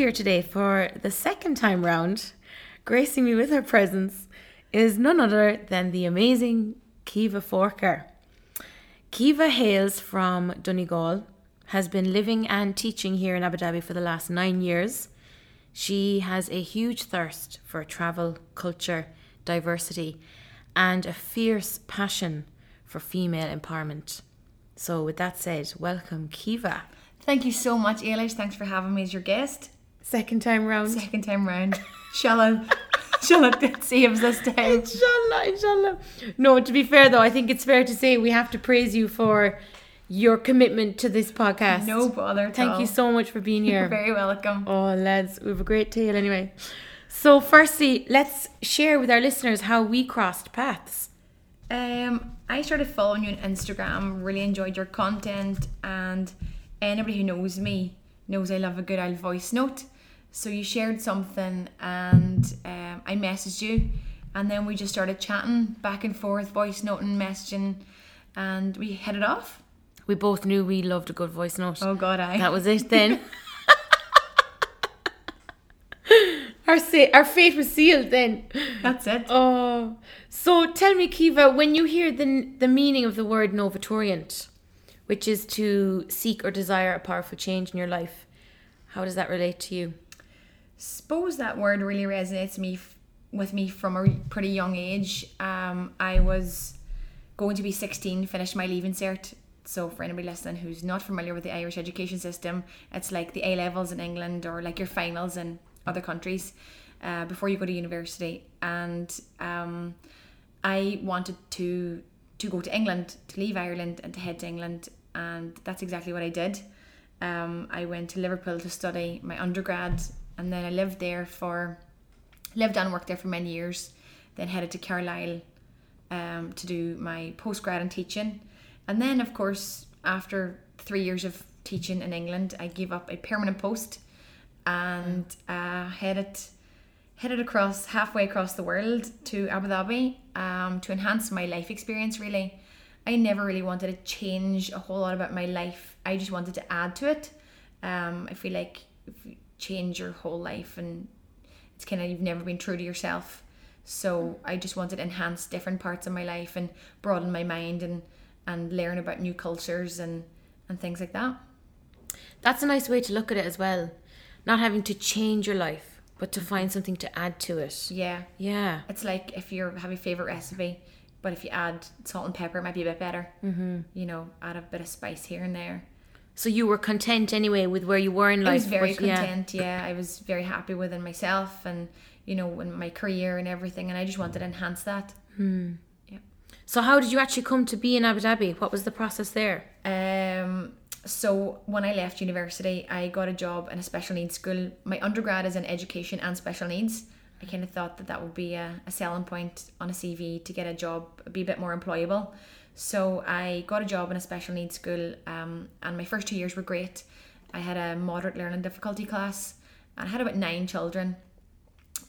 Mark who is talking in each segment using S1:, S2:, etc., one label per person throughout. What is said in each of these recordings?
S1: here today for the second time round. Gracing me with her presence is none other than the amazing Kiva Forker. Kiva hails from Donegal, has been living and teaching here in Abu Dhabi for the last nine years. She has a huge thirst for travel, culture, diversity, and a fierce passion for female empowerment. So, with that said, welcome, Kiva.
S2: Thank you so much, Ailish. Thanks for having me as your guest.
S1: Second time round.
S2: Second time round. Inshallah, inshallah, it saves this time.
S1: Inshallah, inshallah. No, to be fair though, I think it's fair to say we have to praise you for your commitment to this podcast.
S2: No bother. At
S1: Thank
S2: all.
S1: you so much for being here.
S2: You're very welcome.
S1: Oh, lads, we have a great tale anyway. So, firstly, let's share with our listeners how we crossed paths.
S2: Um, I started following you on Instagram. Really enjoyed your content, and anybody who knows me knows I love a good old voice note. So you shared something, and um, I messaged you, and then we just started chatting back and forth, voice noting, messaging, and we hit it off.
S1: We both knew we loved a good voice note.
S2: Oh God, I.
S1: That was it then. our, sa- our fate was sealed then.
S2: That's it.
S1: Oh, so tell me, Kiva, when you hear the the meaning of the word novaturient, which is to seek or desire a powerful change in your life, how does that relate to you?
S2: suppose that word really resonates me with me from a pretty young age. Um, I was going to be 16, finished my leaving cert. So for anybody listening who's not familiar with the Irish education system, it's like the A levels in England or like your finals in other countries uh, before you go to university. And um, I wanted to to go to England, to leave Ireland and to head to England, and that's exactly what I did. Um, I went to Liverpool to study my undergrad, and then I lived there for lived and worked there for many years. Then headed to Carlisle um, to do my postgrad in teaching, and then of course after three years of teaching in England, I gave up a permanent post and uh, headed headed across halfway across the world to Abu Dhabi um, to enhance my life experience. Really, I never really wanted to change a whole lot about my life. I just wanted to add to it. Um, I feel like if you change your whole life and it's kind of you've never been true to yourself. So I just wanted to enhance different parts of my life and broaden my mind and and learn about new cultures and and things like that.
S1: That's a nice way to look at it as well. Not having to change your life, but to find something to add to it.
S2: Yeah.
S1: Yeah.
S2: It's like if you have a favorite recipe, but if you add salt and pepper, it might be a bit better. Mm-hmm. You know, add a bit of spice here and there.
S1: So you were content anyway with where you were in life.
S2: I was very
S1: but
S2: content. Yeah. I was very happy within myself and you know in my career and everything, and I just wanted to enhance that. Hmm. Yeah.
S1: So how did you actually come to be in Abu Dhabi? What was the process there?
S2: Um, so when I left university, I got a job in a special needs school. My undergrad is in education and special needs. I kind of thought that that would be a, a selling point on a CV to get a job, be a bit more employable. So I got a job in a special needs school, um, and my first two years were great. I had a moderate learning difficulty class, and I had about nine children,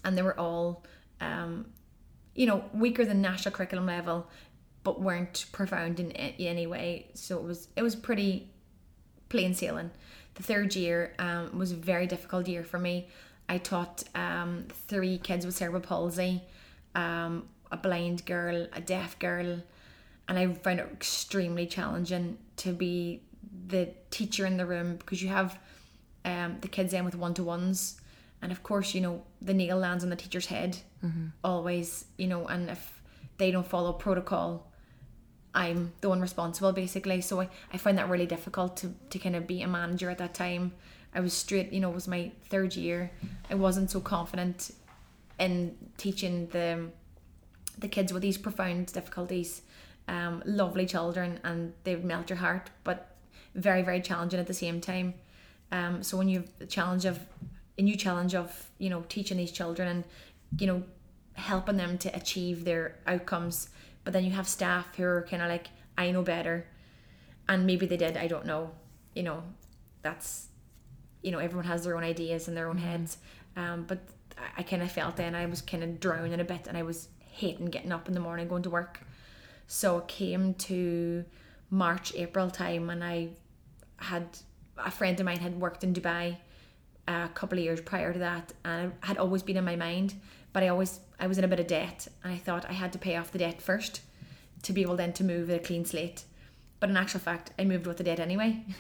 S2: and they were all, um, you know, weaker than national curriculum level, but weren't profound in any way. So it was it was pretty plain sailing. The third year um, was a very difficult year for me. I taught um, three kids with cerebral palsy, um, a blind girl, a deaf girl, and I found it extremely challenging to be the teacher in the room because you have um, the kids in with one to ones, and of course, you know, the nail lands on the teacher's head always, you know, and if they don't follow protocol, I'm the one responsible basically. So I, I find that really difficult to, to kind of be a manager at that time. I was straight, you know, it was my third year. I wasn't so confident in teaching the the kids with these profound difficulties. Um, lovely children and they would melt your heart, but very, very challenging at the same time. Um, so when you have the challenge of a new challenge of, you know, teaching these children and, you know, helping them to achieve their outcomes, but then you have staff who are kind of like, I know better. And maybe they did, I don't know. You know, that's you know everyone has their own ideas in their own heads um, but I, I kind of felt then I was kind of drowning a bit and I was hating getting up in the morning going to work So it came to March, April time, and I had a friend of mine had worked in Dubai a couple of years prior to that, and it had always been in my mind. But I always I was in a bit of debt, and I thought I had to pay off the debt first to be able then to move with a clean slate. But in actual fact, I moved with the debt anyway.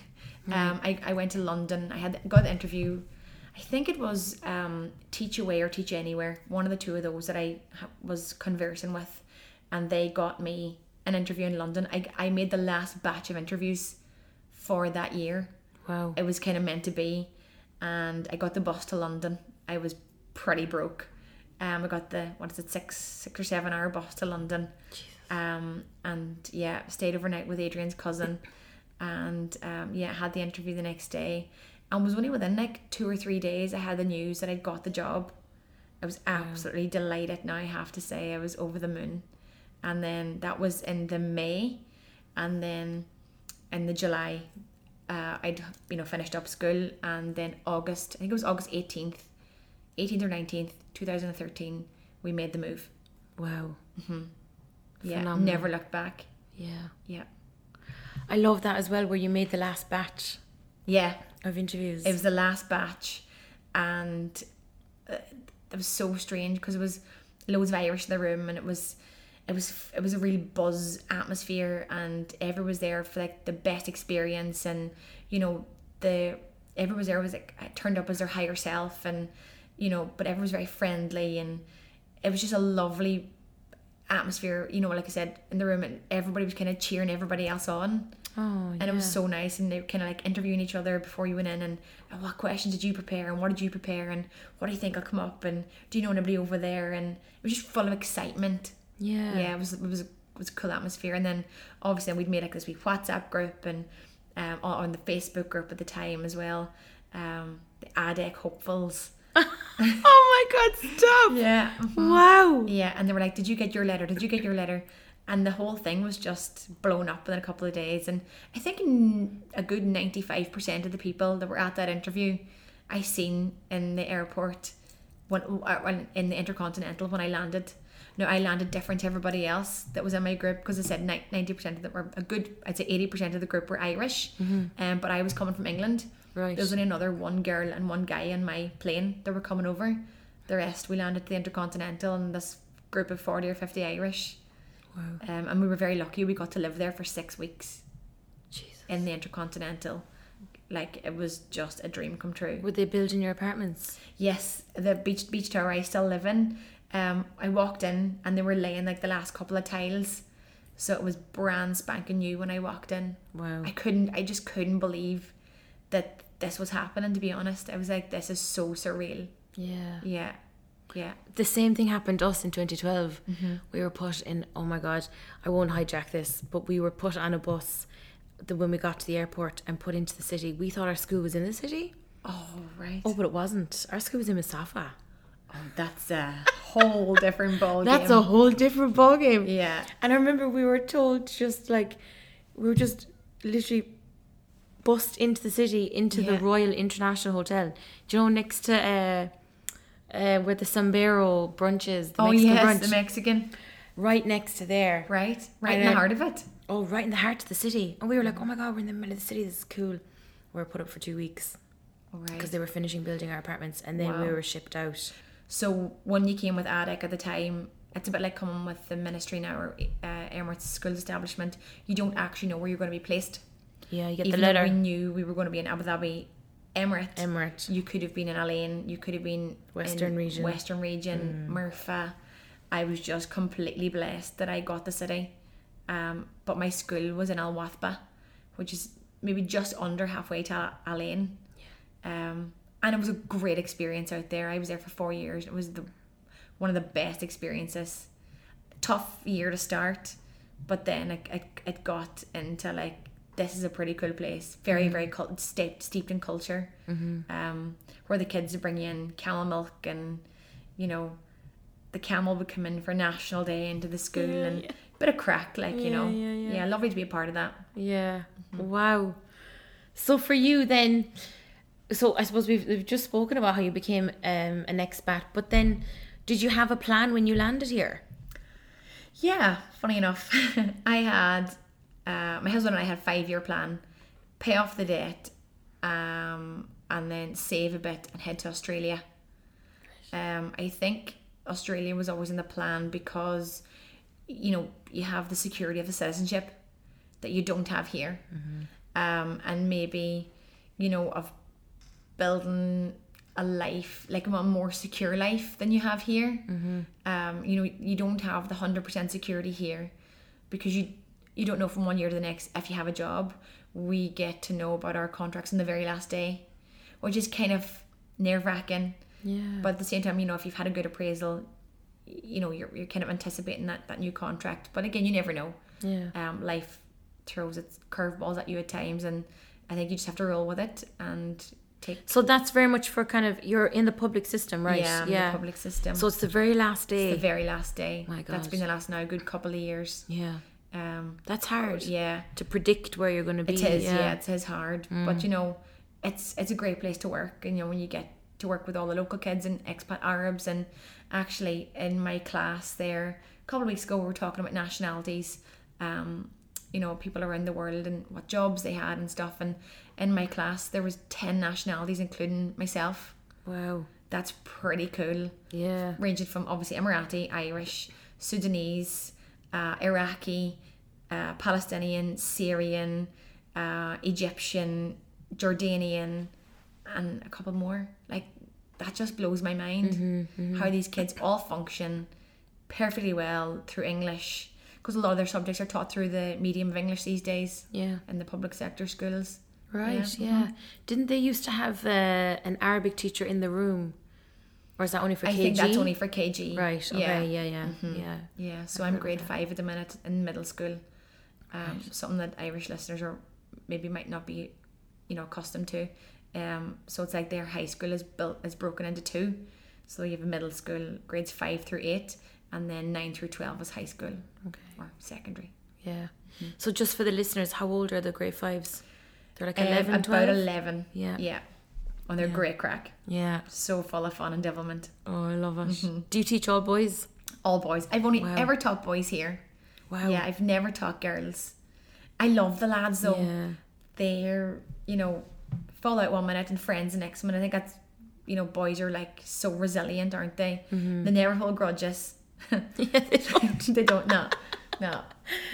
S2: Um, I, I went to London. I had got the interview. I think it was um, Teach Away or Teach Anywhere, one of the two of those that I was conversing with, and they got me an interview in London. I, I made the last batch of interviews for that year.
S1: Wow.
S2: It was kind of meant to be, and I got the bus to London. I was pretty broke. Um, I got the what is it six six or seven hour bus to London. Jesus. Um, and yeah, stayed overnight with Adrian's cousin, and um, yeah, had the interview the next day, and was only within like two or three days I had the news that I'd got the job. I was absolutely delighted. Now I have to say I was over the moon, and then that was in the May, and then in the July, uh, I'd you know finished up school, and then August I think it was August eighteenth, eighteenth or nineteenth, two thousand and thirteen, we made the move.
S1: Wow.
S2: Yeah,
S1: Phenomenal.
S2: never looked back.
S1: Yeah.
S2: Yeah,
S1: I love that as well, where you made the last batch
S2: yeah.
S1: Of interviews.
S2: It was the last batch, and uh, it was so strange because it was loads of Irish in the room, and it was, it was, it was a real buzz atmosphere, and everyone was there for like the best experience, and you know the everyone was there was like turned up as their higher self, and you know, but everyone was very friendly, and it was just a lovely atmosphere. You know, like I said in the room, and everybody was kind of cheering everybody else on
S1: oh,
S2: and it was so nice and they were kind of like interviewing each other before you went in and "Oh, what questions did you prepare and what did you prepare and what do you think will come up and do you know anybody over there and it was just full of excitement
S1: yeah.
S2: yeah it was it was it was a cool atmosphere and then obviously we'd made like this wee WhatsApp group and um on on the Facebook group at the time as well um the ADEC hopefuls
S1: Oh my God! Stop.
S2: yeah
S1: Wow.
S2: Yeah, and they were like, "Did you get your letter? Did you get your letter?" And the whole thing was just blown up within a couple of days. And I think a good ninety-five percent of the people that were at that interview, I seen in the airport when, uh, when in the intercontinental when I landed. No, I landed different to everybody else that was in my group because I said ninety percent of them were a good. I'd say eighty percent of the group were Irish, um, but I was coming from England.
S1: Right.
S2: There was only another one girl and one guy in my plane that were coming over. The rest we landed at the Intercontinental and this group of 40 or 50 Irish.
S1: Wow.
S2: Um, and we were very lucky. We got to live there for six weeks
S1: Jesus.
S2: in the Intercontinental. Like it was just a dream come true.
S1: Would they build in your apartments?
S2: Yes, the beach beach tower I still live in. Um, I walked in and they were laying like the last couple of tiles, so it was brand spanking new when I walked in.
S1: Wow.
S2: I couldn't. I just couldn't believe that this was happening. To be honest, I was like, this is so surreal.
S1: Yeah.
S2: Yeah, yeah,
S1: The same thing happened to us in 2012.
S2: Mm-hmm.
S1: We were put in, oh my God, I won't hijack this, but we were put on a bus the, when we got to the airport and put into the city. We thought our school was in the city.
S2: Oh right.
S1: Oh, but it wasn't. Our school was in Mussafah.
S2: Oh, that's a whole different ball
S1: That's a whole different ballgame.
S2: yeah.
S1: And I remember we were told just like, we were just literally bussed into the city, into the Royal International Hotel. Do you know, next to uh, uh, where the Sambero brunch is, the
S2: Oh
S1: Mexican
S2: yes,
S1: brunch,
S2: the Mexican.
S1: right next to there.
S2: Right, right
S1: And
S2: in the heart of it.
S1: Oh, right in the heart of the city. And we were like, oh my God, we're in the middle of the city. This is cool. We were put up for two weeks
S2: Right.
S1: because they were finishing building our apartments and then we were shipped out.
S2: So when you came with ADEC at the time, it's a bit like coming with the ministry now or uh, Emirates School Establishment. You don't actually know where you're going to be placed.
S1: Yeah, you get
S2: Even
S1: the letter.
S2: we knew we were going to be in Abu Dhabi, Emirates.
S1: Emirate.
S2: you could have been in Al Ain, you could have been
S1: Western region. Mm.
S2: Western region, Mirfa. I was just completely blessed that I got the city. Um, but my school was in Al Wathba, which is maybe just under halfway to Al Ain. Um, and it was a great experience out there. I was there for four years. It was the one of the best experiences. Tough year to start, but then it, it, it got into like this is a pretty cool place. Very very cult, steeped steeped in culture. Um, where the kids would bring in camel milk and you know the camel would come in for National Day into the school
S1: Yeah,
S2: and
S1: yeah.
S2: bit of crack like you
S1: Yeah,
S2: know
S1: yeah, yeah.
S2: lovely to be a part of that.
S1: Yeah. Wow. So for you then, so I suppose we've, we've just spoken about how you became um, an expat, but then did you have a plan when you landed here?
S2: Yeah, funny enough, I had uh, my husband and I had a five year plan, pay off the debt, um, and then save a bit and head to Australia. Um, I think Australia was always in the plan because, you know, you have the security of the citizenship that you don't have here, um, and maybe, you know, of building a life like a more secure life than you have here. Um, you know, you don't have the hundred percent security here because you you don't know from one year to the next if you have a job. We get to know about our contracts on the very last day, which is kind of nerve wracking.
S1: Yeah.
S2: But at the same time, you know, if you've had a good appraisal, you know, you're, you're kind of anticipating that, that new contract. But again, you never know.
S1: yeah.
S2: Um, life throws its curveballs at you at times, and I think you just have to roll with it and take.
S1: So that's very much for kind of you're in the public system, right?
S2: Yeah,
S1: Yeah.
S2: the public system.
S1: So it's the very last day.
S2: the very last day.
S1: My
S2: That's
S1: God.
S2: been the last now good couple of years.
S1: yeah.
S2: Um,
S1: That's hard.
S2: yeah,
S1: To predict where you're going to be.
S2: it is. Yeah,
S1: yeah.
S2: it is hard, but you know, it's it's a great place to work. And you know, when you get to work with all the local kids and expat Arabs, and actually in my class there a couple of weeks ago, we were talking about nationalities. Um, you know, people around the world and what jobs they had and stuff. And in my class, there was ten nationalities, including myself.
S1: Wow.
S2: That's pretty cool.
S1: Yeah.
S2: ranging from obviously Emirati, Irish, Sudanese, uh, Iraqi, uh, Palestinian, Syrian, uh, Egyptian, Jordanian, and a couple more. Like that just blows my mind how these kids all function perfectly well through English because a lot of their subjects are taught through the medium of English these days
S1: Yeah.
S2: in the public sector schools.
S1: Right.
S2: Yeah.
S1: Yeah. Didn't they used to have uh, an Arabic teacher in the room, or is that only for
S2: I
S1: KG?
S2: think that's only for KG.
S1: Right. Okay.
S2: Yeah.
S1: Yeah. Yeah. Yeah.
S2: Yeah, so I'm grade five at the minute in middle school. Um, Something that Irish listeners are maybe might not be, you know, accustomed to. Um, so it's like their high school is built is broken into two. So you have a middle school, grades five through eight, and then nine through twelve is high school
S1: Okay.
S2: or secondary.
S1: Yeah. So just for the listeners, how old are the grade fives? They're like
S2: Um,
S1: 11,
S2: about
S1: 12?
S2: eleven.
S1: Yeah.
S2: Yeah. And they're great crack.
S1: Yeah.
S2: So full of fun and devilment.
S1: Oh, I love it.
S2: Mm-hmm.
S1: Do you teach all boys?
S2: All boys. I've only
S1: Wow.
S2: ever taught boys here.
S1: Wow.
S2: Yeah, I've never taught girls. I love the lads though.
S1: Yeah.
S2: they're you know fall out one minute and friends the next minute. I think that's you know boys are like so resilient, aren't they?
S1: Mm-hmm.
S2: They never hold grudges.
S1: yeah they don't.
S2: they don't. No, no.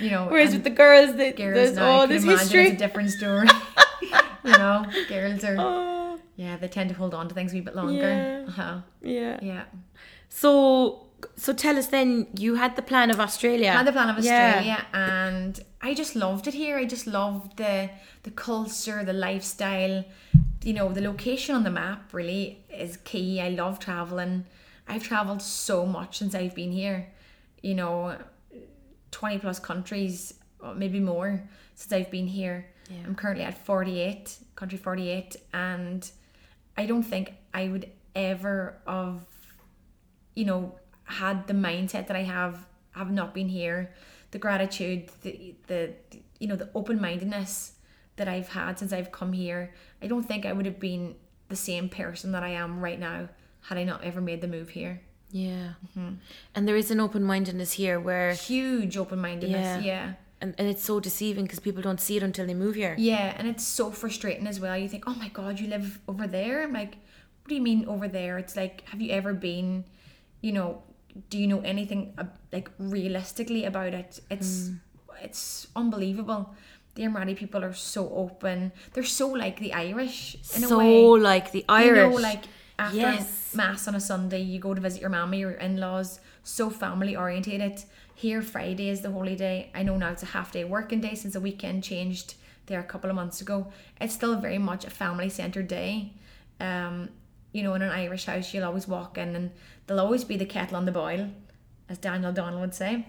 S2: You know.
S1: Whereas with the girls, they,
S2: girls
S1: there's all
S2: can
S1: this
S2: imagine
S1: history.
S2: It's a different story. you know, girls are.
S1: Oh,
S2: Yeah, they tend to hold on to things a wee bit longer.
S1: Yeah.
S2: Uh-huh.
S1: yeah.
S2: Yeah.
S1: So, so tell us then. You had the plan of Australia.
S2: had the plan of
S1: Yeah.
S2: Australia and I just loved it here. I just loved the the culture, the lifestyle, you know, the location on the map really is key. I love traveling. I've traveled so much since I've been here. You know, 20 plus countries, maybe more since I've been here.
S1: Yeah.
S2: I'm currently at 48, country 48 and I don't think I would ever have you know, had the mindset that I have, have not been here, the gratitude, the, the you know, the open mindedness that I've had since I've come here, I don't think I would have been the same person that I am right now had I not ever made the move here.
S1: Yeah.
S2: Mm-hmm.
S1: And there is an open mindedness here where,
S2: Huge open mindedness,
S1: Yeah.
S2: yeah.
S1: And, and it's so deceiving because people don't see it until they move here.
S2: Yeah, and it's so frustrating as well. You think, oh my god, you live over there? I'm like, what do you mean over there? It's like, have you ever been, you know, do you know anything uh, like realistically about it? It's it's unbelievable. The Emirati people are so open. They're so like the Irish in
S1: so
S2: a way.
S1: So like the Irish.
S2: You know, like after
S1: Yes.
S2: mass on a Sunday, you go to visit your mama, your in-laws. So family orientated. Here, Friday is the holy day. I know now it's a half day working day since the weekend changed there a couple of months ago. It's still very much a family-centered day. Um, you know, in an Irish house, you'll always walk in, and there'll always be the kettle on the boil, as Daniel O'Donnell would say.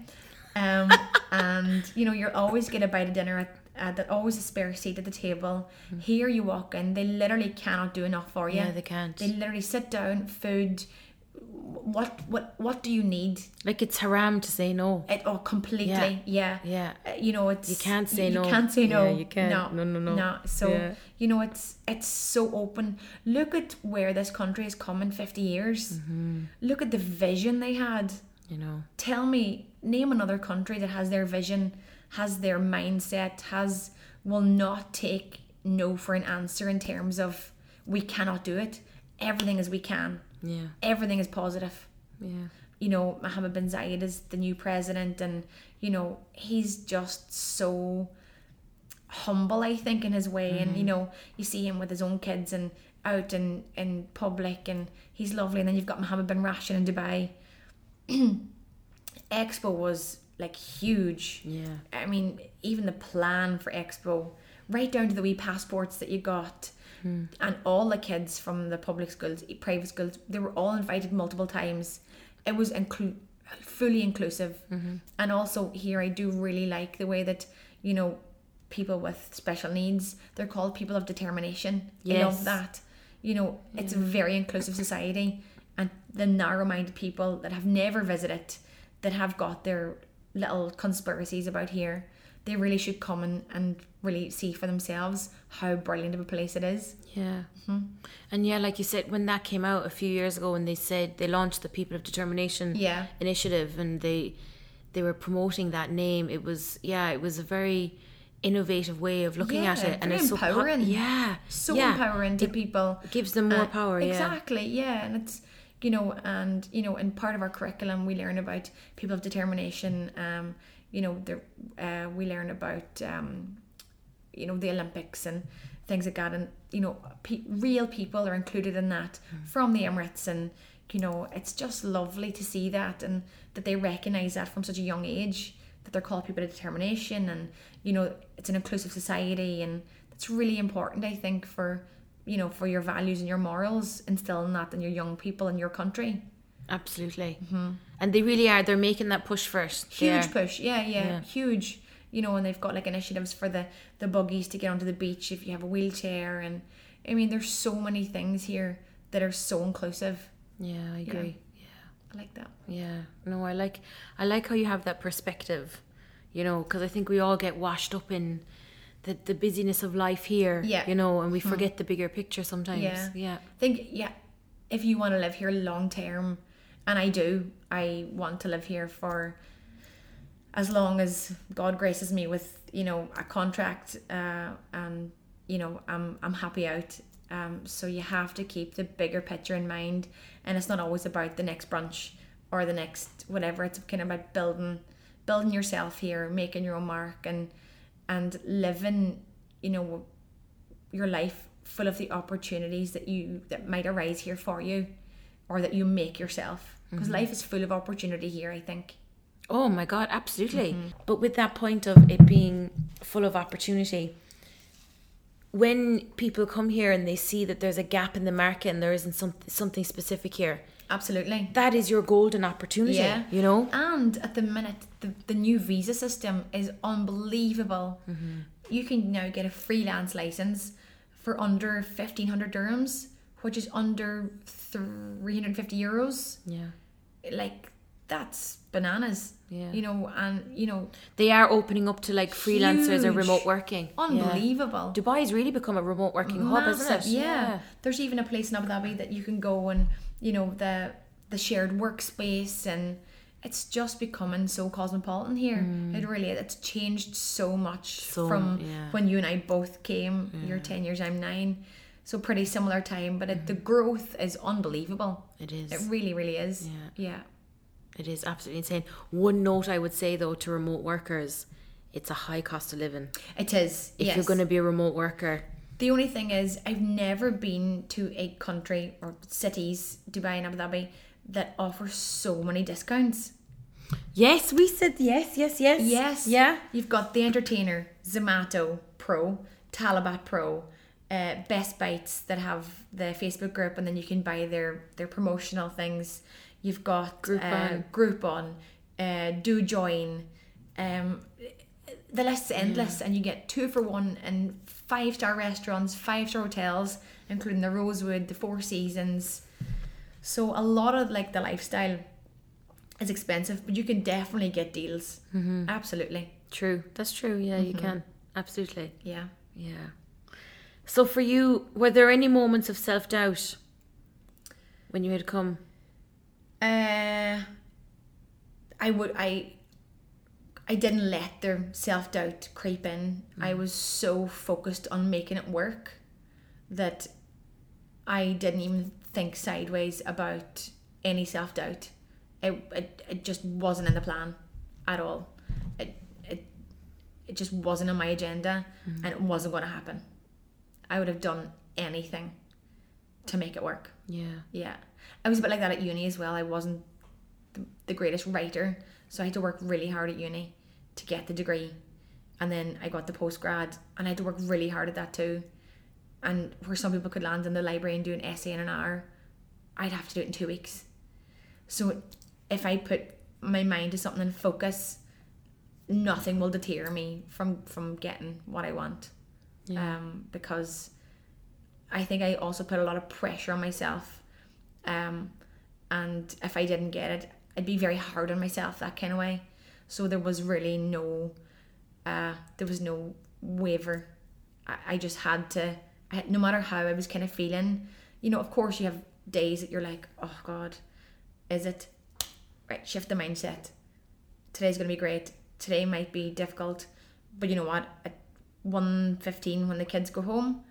S2: Um, and you know, you'll always get a bite of dinner at. Uh, that always a spare seat at the table. Here you walk in, they literally cannot do enough for you.
S1: yeah, they can't.
S2: They literally sit down, food. What what what do you need?
S1: like it's haram to say no.
S2: It oh completely yeah.
S1: Yeah.
S2: Uh, you know it's
S1: You can't say
S2: you,
S1: no.
S2: You can't say no.
S1: Yeah, you can't.
S2: No
S1: No, no, no.
S2: No. So
S1: Yeah.
S2: you know it's it's so open. Look at where this country has come in fifty years.
S1: Mm-hmm.
S2: Look at the vision they had.
S1: You know.
S2: tell me name another country that has their vision has their mindset has will not take no for an answer in terms of we cannot do it. Everything is we can.
S1: Yeah.
S2: everything is positive.
S1: Yeah.
S2: you know Mohammed bin Zayed is the new president and you know he's just so humble I think in his way. And you mm-hmm. know you see him with his own kids and out in in public and he's lovely. And then you've got Mohammed bin Rashid in Dubai. Expo was like huge
S1: Yeah.
S2: I mean, even the plan for Expo, right down to the wee passports that you got, hmm. and all the kids from the public schools, private schools, they were all invited multiple times. It was inclu- fully inclusive, mm-hmm. and also here I do really like the way that you know people with special needs they're called people of determination. I
S1: Yes.
S2: love that. You know, it's a very inclusive society, and the narrow-minded people that have never visited, that have got their little conspiracies about here, they really should come and, and really see for themselves how brilliant of a place it is.
S1: Yeah. And yeah, like you said, when that came out a few years ago, and they said they launched the People of Determination
S2: Yeah.
S1: initiative, and they they were promoting that name. It was yeah, it was a very innovative way of looking at it, and it's so po-
S2: empowering.
S1: yeah,
S2: So
S1: yeah.
S2: empowering to people.
S1: gives them more
S2: Uh,
S1: power. Yeah,
S2: Exactly, yeah. And it's you know, and you know, in part of our curriculum we learn about people of determination. Um, you know, there uh, we learn about um, you know, the Olympics and things like that, and you know, pe- real people are included in that from the Emirates, and you know, it's just lovely to see that and that they recognise that from such a young age that they're called people of determination, and you know, it's an inclusive society, and it's really important, I think, for you know, for your values and your morals, instilling that in your young people in your country.
S1: absolutely. Mm-hmm. And they really are. They're making that push first.
S2: Huge push, yeah, yeah,
S1: Yeah.
S2: huge. You know, and they've got like initiatives for the the buggies to get onto the beach if you have a wheelchair, and I mean, there's so many things here that are so inclusive.
S1: Yeah, I agree. Yeah.
S2: I like that.
S1: Yeah, no, I like I like how you have that perspective, you know, because I think we all get washed up in the the busyness of life here,
S2: Yeah.
S1: you know, and we forget the bigger picture sometimes.
S2: Yeah.
S1: yeah,
S2: think yeah if you want to live here long term and i do i want to live here for as long as god graces me with you know a contract uh, and you know i'm i'm happy out um, so you have to keep the bigger picture in mind and it's not always about the next brunch or the next whatever it's kind of about building building yourself here making your own mark and and living you know your life full of the opportunities that you that might arise here for you or that you make yourself because life is full of opportunity here i think
S1: Oh my god, absolutely.
S2: Mm-hmm.
S1: But with that point of it being full of opportunity, when people come here and they see that there's a gap in the market and there isn't some, something specific here,
S2: absolutely
S1: that is your golden opportunity.
S2: Yeah.
S1: You know?
S2: and at the minute the, the new visa system is unbelievable mm-hmm. you can now get a freelance license for under 1500 dirhams which is under 350 euros
S1: Yeah.
S2: like that's bananas
S1: Yeah.
S2: you know and you know
S1: They are opening up to like freelancers or remote working. Yeah.
S2: unbelievable
S1: Dubai's really become a remote working hub, isn't it?
S2: Massive, Yeah. There's even a place in Abu Dhabi that you can go and you know the the shared workspace and it's just becoming so cosmopolitan here. Mm. It really it's changed so much
S1: So,
S2: from
S1: yeah.
S2: when you and I both came. You're ten years, I'm nine. So pretty similar time, but it, the mm-hmm. growth is unbelievable.
S1: It is.
S2: It really, really is.
S1: Yeah.
S2: Yeah.
S1: It is absolutely insane. One note I would say though to remote workers, it's a high cost of living.
S2: It is.
S1: If
S2: yes.
S1: you're going to be a remote worker,
S2: The only thing is, I've never been to a country or cities, Dubai and Abu Dhabi, that offer so many discounts.
S1: yes, we said yes, yes, yes,
S2: Yes.
S1: yeah,
S2: You've got the entertainer, Zomato Pro, Talabat Pro, uh, Best Bites that have the Facebook group, and then you can buy their their promotional things. You've got
S1: Groupon.
S2: uh, Groupon, uh, Do Join. Um, the list is endless, and you get two for one in five star restaurants, five star hotels, including the Rosewood, the Four Seasons. So a lot of like the lifestyle is expensive, but you can definitely get deals. Mm-hmm. Absolutely,
S1: true. That's true. Yeah, you can absolutely.
S2: yeah.
S1: Yeah. So for you, were there any moments of self doubt when you had come?
S2: Uh, I would I I didn't let their self doubt creep in. I mm. was so focused on making it work that I didn't even think sideways about any self doubt. It, it it just wasn't in the plan at all. It it it just wasn't on my agenda mm-hmm. and it wasn't going to happen. I would have done anything to make it work.
S1: Yeah.
S2: Yeah. I was a bit like that at uni as well. I wasn't the, the greatest writer, so I had to work really hard at uni to get the degree. And then I got the post grad, and I had to work really hard at that too. And where some people could land in the library and do an essay in an hour, I'd have to do it in two weeks. So if I put my mind to something and focus, nothing will deter me from from getting what I want.
S1: Yeah.
S2: Um, because I think I also put a lot of pressure on myself. Um, and if I didn't get it, I'd be very hard on myself that kind of way. So there was really no, uh, there was no waver. I, I just had to, I, no matter how I was kind of feeling, you know, of course you have days that you're like, oh God, is it? Right, shift the mindset. Today's going to be great. Today might be difficult. But you know what? At 1.15 when the kids go home,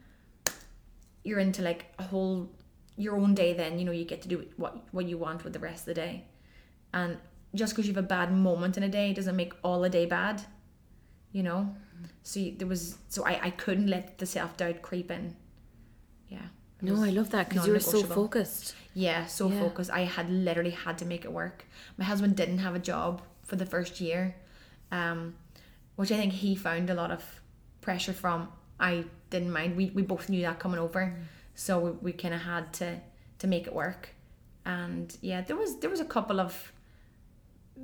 S2: you're into like a whole your own day then you know you get to do what what you want with the rest of the day and just because you have a bad moment in a day doesn't make all a day bad you know? So you, there was so I, I couldn't let the self-doubt creep in. Yeah.
S1: No, I love that because you were so focused.
S2: yeah so
S1: Yeah.
S2: focused. I had literally had to make it work. My husband didn't have a job for the first year um which i think he found a lot of pressure from. I didn't mind. We, we both knew that coming over. So we, we kind of had to to make it work. And yeah there was there was a couple of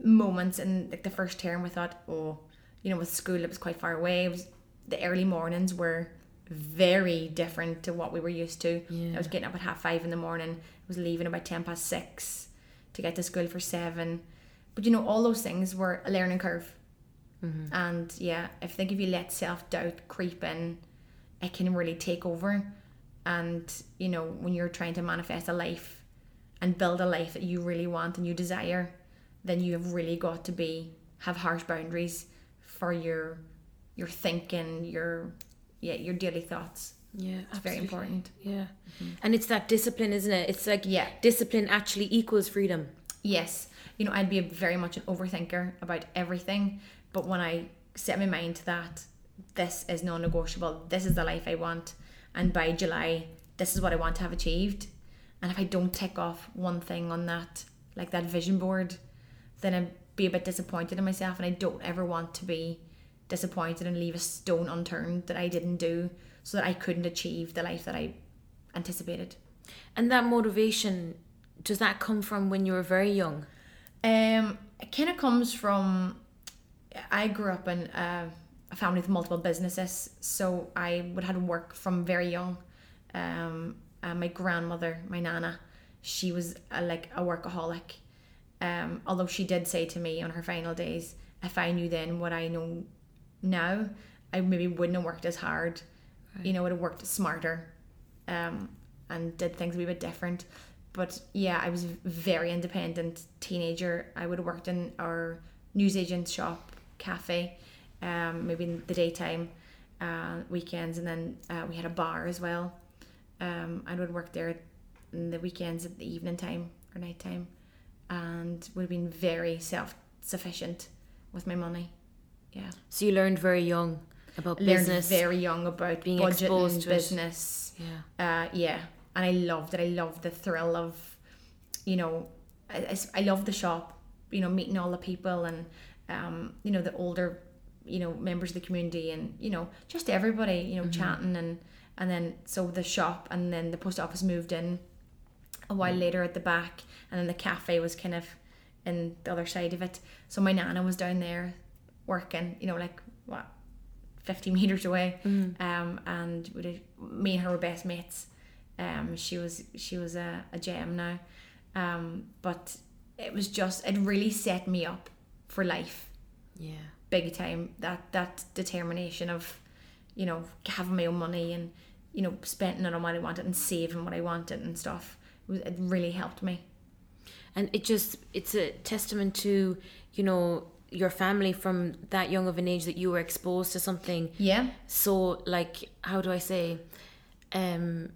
S2: moments in like the first term we thought oh you know with school it was quite far away. It was the early mornings were very different to what we were used to.
S1: Yeah.
S2: I was getting up at half five in the morning. I was leaving about 10 past six to get to school for seven. But you know all those things were a learning curve. Mm-hmm. And yeah I think if you let self-doubt creep in it can really take over. And you know when you're trying to manifest a life and build a life that you really want and you desire then you have really got to be have harsh boundaries for your your thinking your yeah your daily thoughts.
S1: Yeah,
S2: it's very important.
S1: Yeah, mm-hmm. and it's that discipline, isn't it? It's like
S2: Yeah.
S1: discipline actually equals freedom.
S2: yes. You know i'd be a, very much an overthinker about everything but when i set my mind to that this is non-negotiable. This is the life i want. And by july this is what i want to have achieved. And if i don't tick off one thing on that like that vision board then i'd be a bit disappointed in myself and i don't ever want to be disappointed and leave a stone unturned that i didn't do so that i couldn't achieve the life that i anticipated
S1: And that motivation, does that come from when you were very young?
S2: Um, it kind of comes from. I grew up in a, a family with multiple businesses, so I would have to work from very young. Um, uh, my grandmother, my nana, she was a, like a workaholic. Um, although she did say to me on her final days, if I knew then what I know now, I maybe wouldn't have worked as hard. You know, would have worked smarter, um, and did things a wee bit different. But yeah, I was a very independent teenager. I would have worked in our newsagent shop, cafe, um, maybe in the daytime, uh, weekends, and then uh, we had a bar as well. Um, I would work there in the weekends at the evening time or night time, and would have been very self sufficient with my money. Yeah,
S1: So you learned very young about
S2: learned
S1: business.
S2: very young about
S1: being exposed to it.
S2: business.
S1: yeah.
S2: Uh, yeah, and I loved it. I loved the thrill of, you know, I I loved the shop. You know, meeting all the people and, um, you know, the older, you know, members of the community and you know just everybody. You know, chatting and and then so the shop and then the post office moved in a while later at the back and then the cafe was kind of in the other side of it. So my nana was down there working. You know, like what 50 meters away. Um and we me and her were best mates. Um she was she was a, a gem now. Um but it was just it really set me up for life.
S1: Yeah.
S2: big time. That that determination of you know having my own money and you know spending it on what I wanted and saving what I wanted and stuff was, it really helped me
S1: and it just it's a testament to you know your family from that young of an age that you were exposed to something
S2: Yeah.
S1: so like how do I say um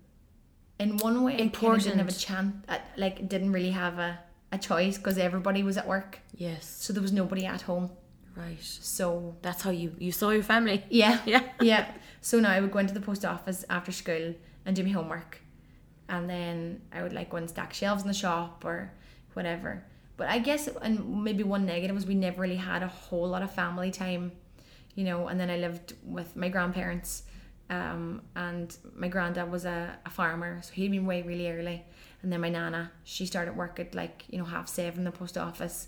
S2: In one way, I kinda didn't have a chance. uh, Like, didn't really have a, a choice because everybody was at work,
S1: yes
S2: so there was nobody at home.
S1: right
S2: So
S1: that's how you you saw your family
S2: yeah,
S1: yeah
S2: yeah. So now I would go into the post office after school and do my homework, and then I would like go and stack shelves in the shop or whatever. But I guess, and maybe one negative was we never really had a whole lot of family time, you know. And then I lived with my grandparents, um, and my granddad was a, a farmer, so he'd been away really early. And then my nana, she started work at like you know half seven in the post office,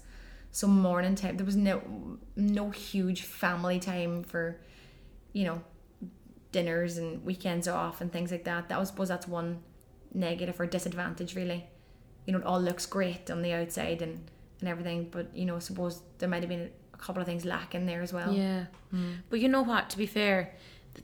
S2: so morning time there was no no huge family time for, you know, dinners and weekends off and things like that. That was suppose that's one negative or disadvantage really. You know, it all looks great on the outside and, and everything, but you know, I suppose there might have been a couple of things lacking there as well.
S1: Yeah.
S2: Hmm.
S1: But you know what? To be fair,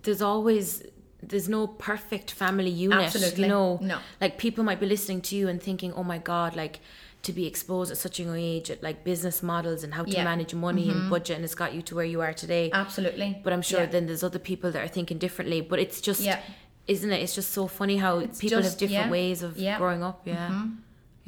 S1: there's always there's no perfect family unit.
S2: Absolutely.
S1: You know,
S2: No.
S1: like people might be listening to you and thinking, "Oh my God!" Like to be exposed at such a young age at like business models and how to
S2: Yeah. Mm-hmm.
S1: manage money and budget, and it's got you to where you are today.
S2: Absolutely.
S1: But I'm sure
S2: Yeah.
S1: then there's other people that are thinking differently. But it's just,
S2: Yeah.
S1: Isn't it? It's just so funny how people
S2: just-
S1: have different
S2: yeah.
S1: ways of
S2: Yeah. Mm-hmm.
S1: growing up. Yeah.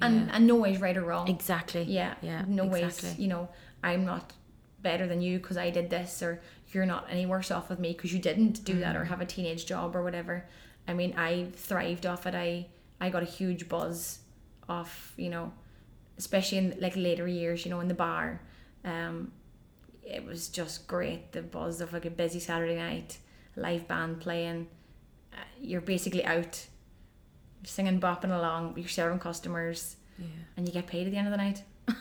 S2: And and no way's right or wrong.
S1: Exactly.
S2: Yeah.
S1: Yeah.
S2: No
S1: exactly.
S2: ways, you know, I'm not better than you because I did this, or you're not any worse off with me because you didn't do that or
S1: Mm.
S2: have a teenage job or whatever. I mean, I thrived off it. I I got a huge buzz off, you know, especially in like later years, you know, in the bar. Um, it was just great. The buzz of like a busy Saturday night, live band playing. You're basically out singing, bopping along. You're serving customers,
S1: Yeah.
S2: and you get paid at the end of the night.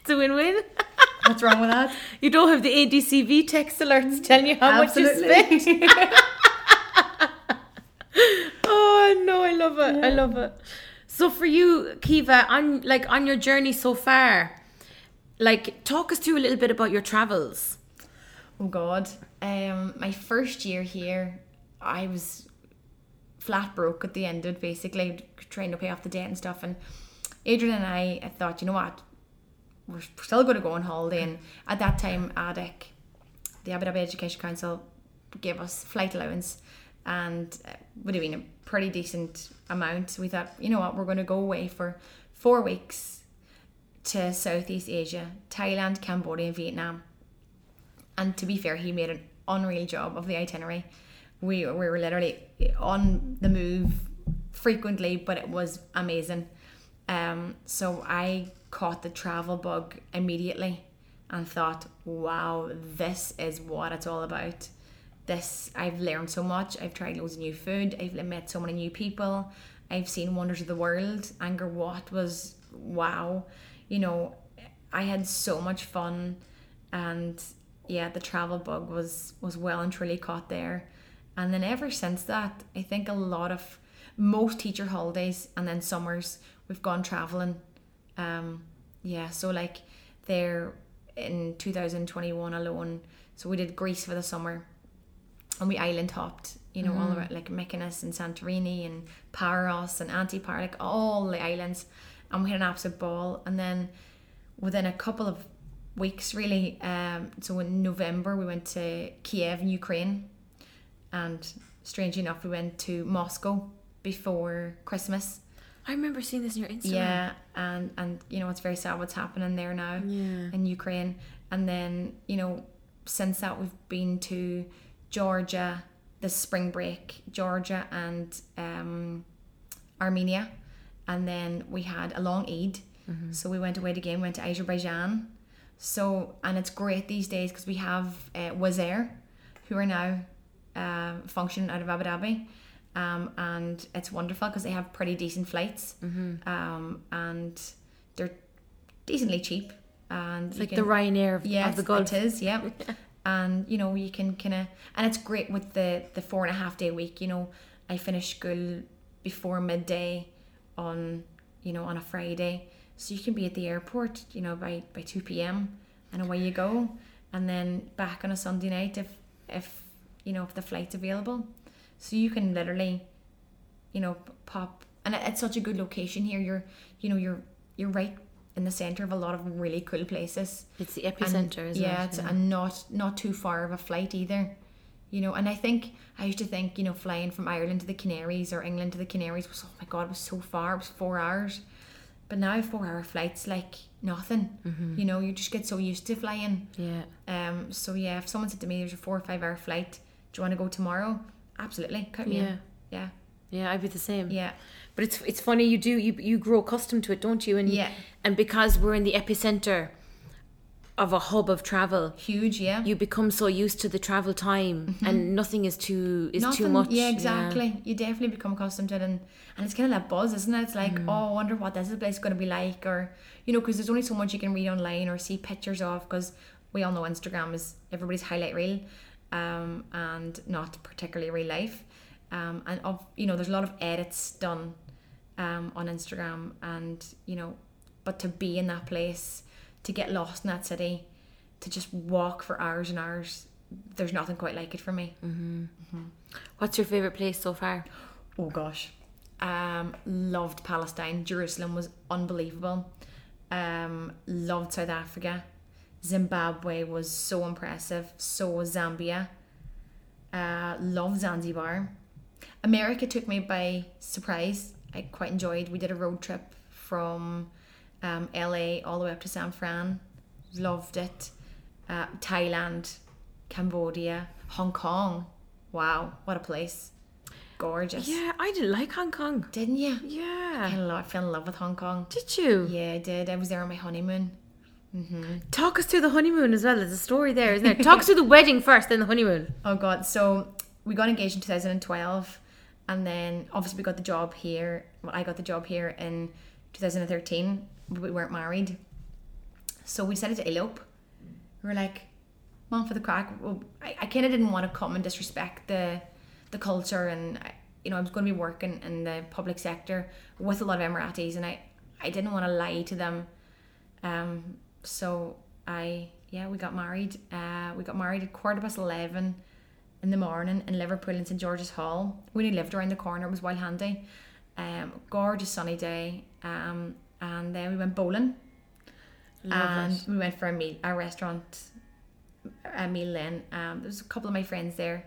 S1: It's a win-win.
S2: What's wrong with that?
S1: You don't have the ADCB text alerts telling you how much you
S2: Absolutely.
S1: spent. oh no, I love it. I love it. So for you, Kiva, on like on your journey so far, like talk us through a little bit about your travels.
S2: Oh God. Um, my first year here, I was flat broke at the end of it, basically trying to pay off the debt and stuff. And Adrian and I, I thought, you know what, we're still going to go on holiday. And at that time, ADEC, the Abu Dhabi Education Council, gave us flight allowance, and uh, would have been a pretty decent amount. So we thought, you know what, we're going to go away for four weeks to Southeast Asia, Thailand, Cambodia, and Vietnam. And to be fair, he made an unreal job of the itinerary. We, we were literally on the move frequently, but it was amazing. Um, so I caught the travel bug immediately and thought, wow, this is what it's all about. This I've learned so much. I've tried loads of new food. I've met so many new people. I've seen wonders of the world. Angkor Wat was wow. You know, I had so much fun, and yeah, the travel bug was was well and truly caught there. And then ever since that, I think a lot of most teacher holidays and then summers we've gone traveling. Um, yeah, so like there in 2021 alone, so we did Greece for the summer, and we island hopped. You know, all around like Mykonos and Santorini and Paros and Antipar, like all the islands, and we had an absolute ball. And then within a couple of weeks, really, um, so in November we went to Kiev in Ukraine, and strangely enough, we went to Moscow before Christmas.
S1: I remember seeing this in your Instagram.
S2: Yeah, and and you know it's very sad what's happening there now
S1: Yeah.
S2: in Ukraine. And then you know since that we've been to Georgia this spring break, Georgia and um, Armenia, and then we had a long Eid. So we went away again, went to Azerbaijan. So and it's great these days because we have uh, Wizz Air, who are now uh, functioning out of Abu Dhabi. Um, and it's wonderful because they have pretty decent flights, um, and they're decently cheap. And
S1: Like
S2: can-
S1: the Ryanair of,
S2: Yes,
S1: of the Gulf.
S2: it is. Yeah, and you know you can kind of, and it's great with the the four and a half day week. You know, I finish school before midday on you know on a Friday, so you can be at the airport you know by by two p.m. and away you go, and then back on a Sunday night if if you know if the flight's available, so you can literally, you know, pop, and it's such a good location here. You're you know you're you're right in the center of a lot of really cool places.
S1: It's the epicenter, isn't
S2: yeah,
S1: it?
S2: it's, and not not too far of a flight either. You know, and I think I used to think, you know, flying from Ireland to the Canaries or England to the Canaries was oh my god, it was so far. It was four hours. But now four hour flights like nothing.
S1: Mm-hmm.
S2: You know, you just get so used to flying.
S1: yeah.
S2: Um. So yeah, if someone said to me, "There's a four or five hour flight. Do you want to go tomorrow?" Absolutely, count me
S1: Yeah.
S2: in. Yeah.
S1: Yeah, I'd be the same.
S2: Yeah.
S1: But it's it's funny you do you you grow accustomed to it, don't you? And
S2: Yeah.
S1: and because we're in the epicenter of a hub of travel,
S2: Huge. Yeah.
S1: you become so used to the travel time and nothing is too is too
S2: Mm-hmm.
S1: Much.
S2: Yeah, exactly. You definitely become accustomed to it, and and it's kind of that buzz, isn't it? It's like,
S1: Mm.
S2: oh, I wonder what this place is going to be like, or you know, because there's only so much you can read online or see pictures of, because we all know Instagram is everybody's highlight reel, um, and not particularly real life, um, and of you know, there's a lot of edits done, um, on Instagram, and you know, but to be in that place, to get lost in that city, to just walk for hours and hours, there's nothing quite like it for me.
S1: What's your favorite place so far?
S2: Oh gosh. Um, loved Palestine. Jerusalem was unbelievable. Um, loved South Africa. Zimbabwe was so impressive. So was Zambia. Uh, loved Zanzibar. America took me by surprise. I quite enjoyed. We did a road trip from um, LA all the way up to San Fran. Loved it. Uh, Thailand, Cambodia, Hong Kong. Wow, what a place. Gorgeous.
S1: Yeah, I did like Hong Kong.
S2: Didn't you? I
S1: Yeah.
S2: fell in love, fell in love with Hong Kong.
S1: Did you?
S2: Yeah, I did. I was there on my honeymoon.
S1: Talk us through the honeymoon as well. There's a story there, isn't there? Talk us through the wedding first, then the honeymoon.
S2: Oh god, so we got engaged in 2012 and then obviously we got the job here. Well, I got the job here in 2013, but we weren't married. So we decided to elope. We were like, "Mom, for the crack." Well, I, I kind of didn't want to come and disrespect the the culture and I, you know, I was going to be working in the public sector with a lot of Emiratis and I I didn't want to lie to them. Um so I yeah, we got married. Uh we got married at quarter past 11 in the morning in Liverpool in St George's Hall. We only lived around the corner, it was well handy. Um, gorgeous sunny day. Um, and then we went bowling
S1: Love
S2: and
S1: it.
S2: we went for a meal, a restaurant, a meal then. Um, there was a couple of my friends there,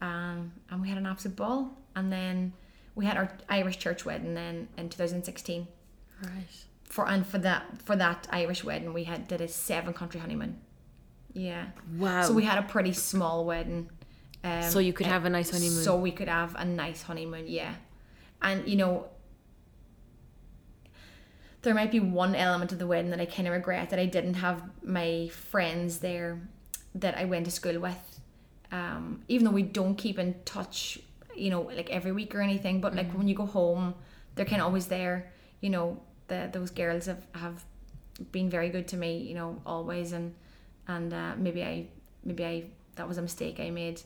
S2: um, and we had an absolute ball. And then we had our Irish church wedding then in 2016.
S1: Right.
S2: For and for that for that Irish wedding, we had did a seven country honeymoon. Yeah.
S1: Wow.
S2: So we had a pretty small wedding. Um,
S1: So you could
S2: uh,
S1: have a nice honeymoon.
S2: So we could have a nice honeymoon, yeah. And you know, there might be one element of the wedding that I kind of regret that I didn't have my friends there that I went to school with. Um, even though we don't keep in touch, you know, like every week or anything, but like when you go home, they're kind of always there. You know, the those girls have have been very good to me, you know, always, and and uh, maybe I maybe I that was a mistake I made,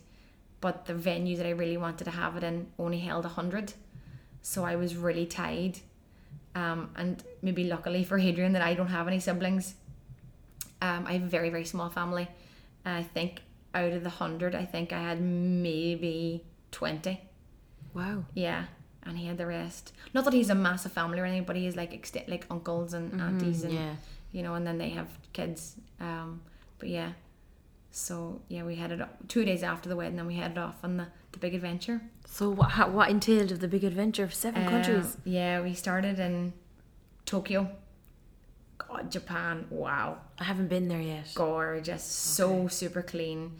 S2: but the venue that I really wanted to have it in only held a hundred, so I was really tied, um, and maybe luckily for Adrian that I don't have any siblings. Um, I have a very very small family, I think out of the hundred, I think I had maybe twenty.
S1: wow.
S2: Yeah, and he had the rest. Not that he's a massive family or anything, but he has like ext- like uncles and aunties and
S1: yeah.
S2: you know, and then they have kids. Um, but yeah, so yeah, we headed up two days after the wedding, and we headed off on the, the big adventure.
S1: So what how, what entailed of the big adventure of seven countries?
S2: Um, yeah, we started in Tokyo. God, Japan! Wow,
S1: I haven't been there yet.
S2: gorgeous, so super clean,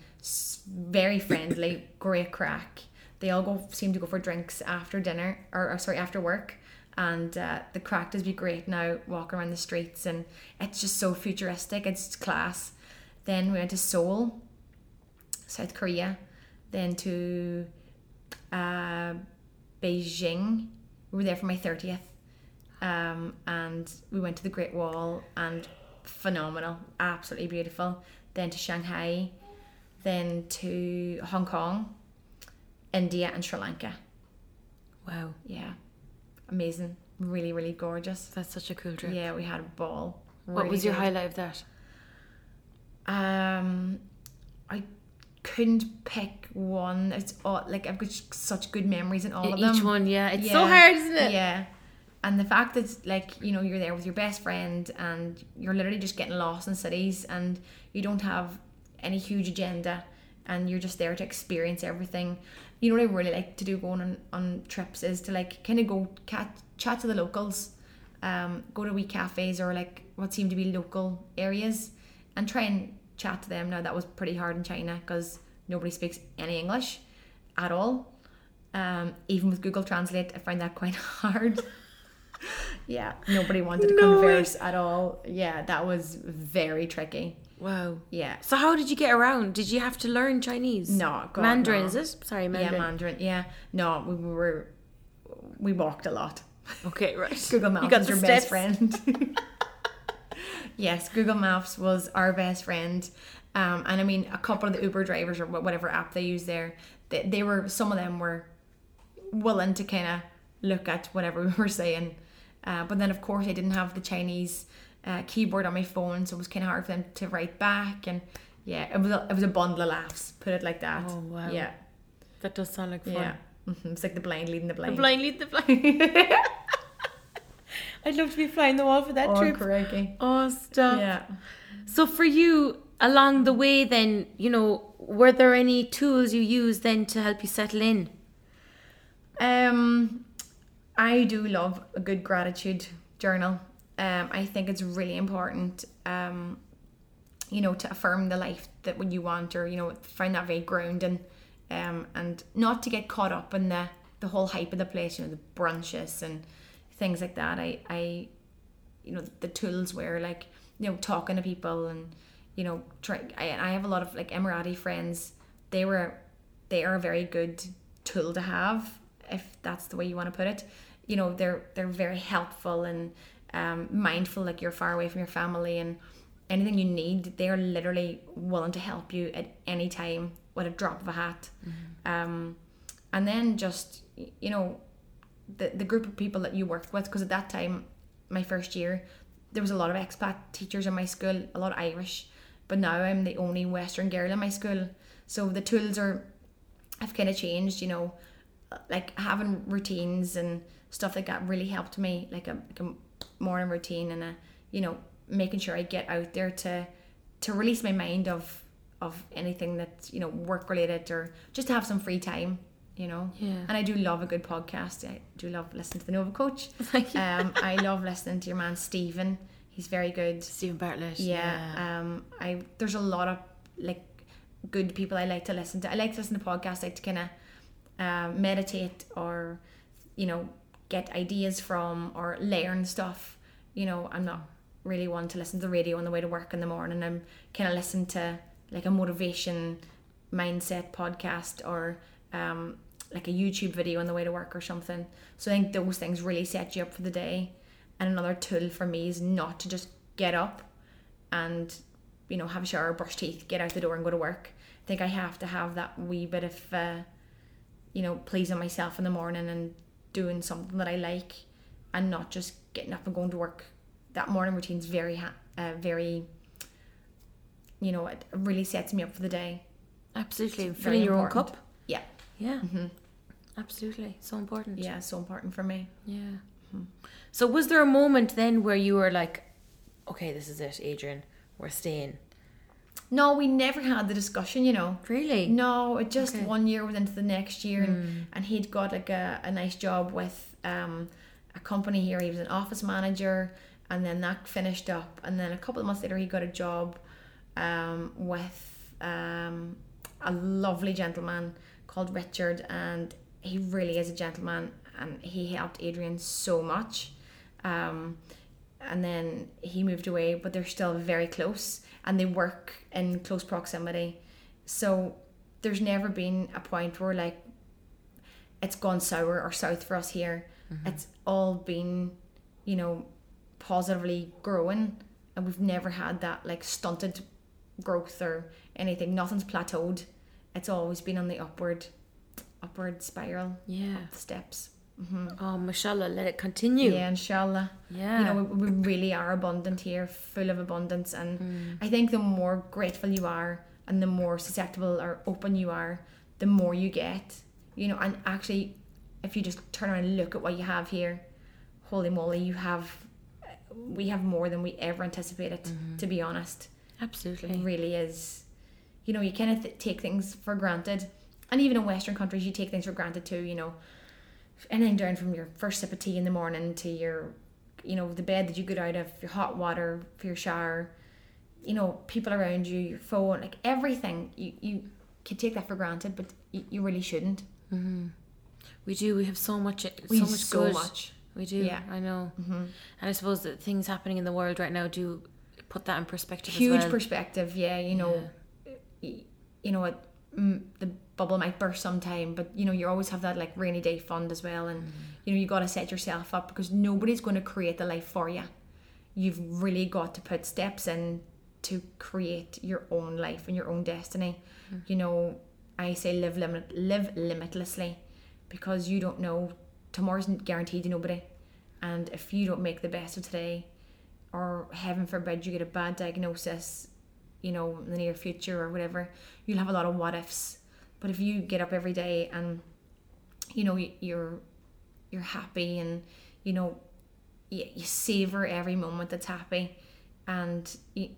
S2: very friendly, great crack. They all go seem to go for drinks after dinner, or, or sorry, after work, and uh, the crack does be great now. Walking around the streets, and it's just so futuristic. It's class. Then we went to Seoul, South Korea, then to uh, Beijing. We were there for my thirtieth, um, and we went to the Great Wall and phenomenal, absolutely beautiful. Then to Shanghai, then to Hong Kong, India, and Sri Lanka.
S1: Wow.
S2: Yeah, amazing, really, really gorgeous.
S1: That's such a cool trip.
S2: Yeah, we had a ball.
S1: What was your
S2: good.
S1: highlight of that?
S2: Um, I couldn't pick one. It's all like I've got such good memories in all of them.
S1: Each one, yeah. It's so hard, isn't it?
S2: Yeah. and the fact that like you know you're there with your best friend and you're literally just getting lost in cities and you don't have any huge agenda and you're just there to experience everything you know what i really like to do going on, on trips is to like kind of go cat, chat to the locals um, go to wee cafes or like what seem to be local areas and try and chat to them. Now that was pretty hard in china because nobody speaks any english at all. Um, even with google translate i found that quite hard. Yeah nobody wanted to
S1: No way.
S2: converse at all. Yeah that was very tricky
S1: Wow.
S2: yeah
S1: So how did you get around? Did you have to learn Chinese?
S2: No, God,
S1: Mandarin
S2: no.
S1: is it? Sorry, Mandarin.
S2: yeah
S1: Mandarin.
S2: yeah no we were we walked a lot
S1: Okay, right.
S2: Google Maps
S1: You got
S2: is your best friend. yes, Google Maps was our best friend. Um, and I mean, a couple of the Uber drivers or whatever app they use there, they, they were, some of them were willing to kind of look at whatever we were saying. Uh, but then, of course, I didn't have the Chinese uh, keyboard on my phone, so it was kind of hard for them to write back. And yeah, it was a, it was a bundle of laughs, put it like that.
S1: Oh, wow.
S2: Yeah,
S1: That does sound like fun.
S2: yeah. hmm It's like the blind leading the blind.
S1: The
S2: blind.
S1: blind lead the blind. I'd love to be flying the wall for that
S2: Oh,
S1: trip.
S2: crikey.
S1: Oh, stop.
S2: Yeah.
S1: So for you, along the way, then you know, were there any tools you used then to help you settle in?
S2: Um, I do love a good gratitude journal. Um, I think it's really important. Um, you know, to affirm the life that what you want, or you know, find that very grounding. Um, and not to get caught up in the the whole hype of the place. You know, the brunches and things like that. I I, you know, the tools where like you know talking to people and you know try. I I have a lot of like Emirati friends. They were they are a very good tool to have if that's the way you want to put it you know they're they're very helpful and um, mindful like you're far away from your family and anything you need they are literally willing to help you at any time with a drop of a hat. Um, and then just you know the, the group of people that you work with because at that time my first year there was a lot of expat teachers in my school a lot of irish but now i'm the only western girl in my school. So the tools are have kind of changed you know like having routines and stuff like that really helped me like a, like a morning routine and a you know making sure i get out there to to release my mind of of anything that's you know work related or just to have some free time you know?
S1: Yeah.
S2: and i do love a good podcast. I do love listening to the nova coach. Um i love listening to your man stephen. He's very good.
S1: Stephen Bartlett.
S2: yeah, um i there's a lot of like good people i like to listen to. I like to listen to podcasts like to kind of uh, meditate or you know get ideas from or learn stuff. You know i'm not really one to listen to the radio on the way to work in the morning. I'm kind of listen to like a motivation mindset podcast or um, like a youtube video on the way to work or something. So i think those things really set you up for the day. And another tool for me is not to just get up and you know have a shower brush teeth get out the door and go to work. I think i have to have that wee bit of uh, you know pleasing myself in the morning and doing something that i like and not just getting up and going to work that morning routine's very ha- uh, very you know it really sets me up for the day
S1: Absolutely. Filling your own cup.
S2: yeah
S1: Yeah.
S2: hmm
S1: Absolutely. So important.
S2: yeah so important for me
S1: Yeah. So was there a moment then where you were like, okay, this is it, Adrian, we're staying?
S2: No we never had the discussion you know
S1: Really?
S2: No, it just
S1: Okay.
S2: one year went into the next year, and, and he'd got like a, a nice job with um, a company here. He was an office manager, and then that finished up. And then a couple of months later, he got a job um, with um, a lovely gentleman called Richard, and he really is a gentleman, and he helped Adrian so much. Um, and then he moved away, but they're still very close, and they work in close proximity. So there's never been a point where like it's gone sour or south for us here. Mm-hmm. It's all been, you know, positively growing, and we've never had that like stunted growth or anything. Nothing's plateaued. It's always been on the upward, upward spiral
S1: Yeah.
S2: steps. Hmm
S1: Oh, mashallah, let it continue.
S2: Yeah, inshallah.
S1: Yeah.
S2: You know, we, we really are abundant here, full of abundance, and I think the more grateful you are, and the more susceptible or open you are, the more you get. You know, and actually, if you just turn around and look at what you have here, holy moly, you have we have more than we ever anticipated. To be honest,
S1: Absolutely.
S2: it really is. You know, you kind of th- take things for granted, and even in Western countries, you take things for granted too. You know, anything down from your first sip of tea in the morning to your, you know, the bed that you get out of, your hot water for your shower, you know, people around you, your phone, like everything. You you can take that for granted, but you, you really shouldn't.
S1: We do. We have so much.
S2: We
S1: so much
S2: so
S1: good.
S2: much.
S1: We do.
S2: Yeah.
S1: I know. Mm-hmm. And I suppose that things happening in the world right now do put that in perspective.
S2: huge
S1: well.
S2: perspective yeah you know y- you know what the bubble might burst sometime but you know you always have that like rainy day fund as well and mm-hmm. you know you got to set yourself up because nobody's going to create the life for you you've really got to put steps in to create your own life and your own destiny. Mm-hmm. You know i say live limit live limitlessly because you don't know. Tomorrow's guaranteed to nobody. And if you don't make the best of today or heaven forbid you get a bad diagnosis you know in the near future or whatever you'll have a lot of what ifs but if you get up every day and you know you're you're happy and you know you, you savor every moment that's happy and you,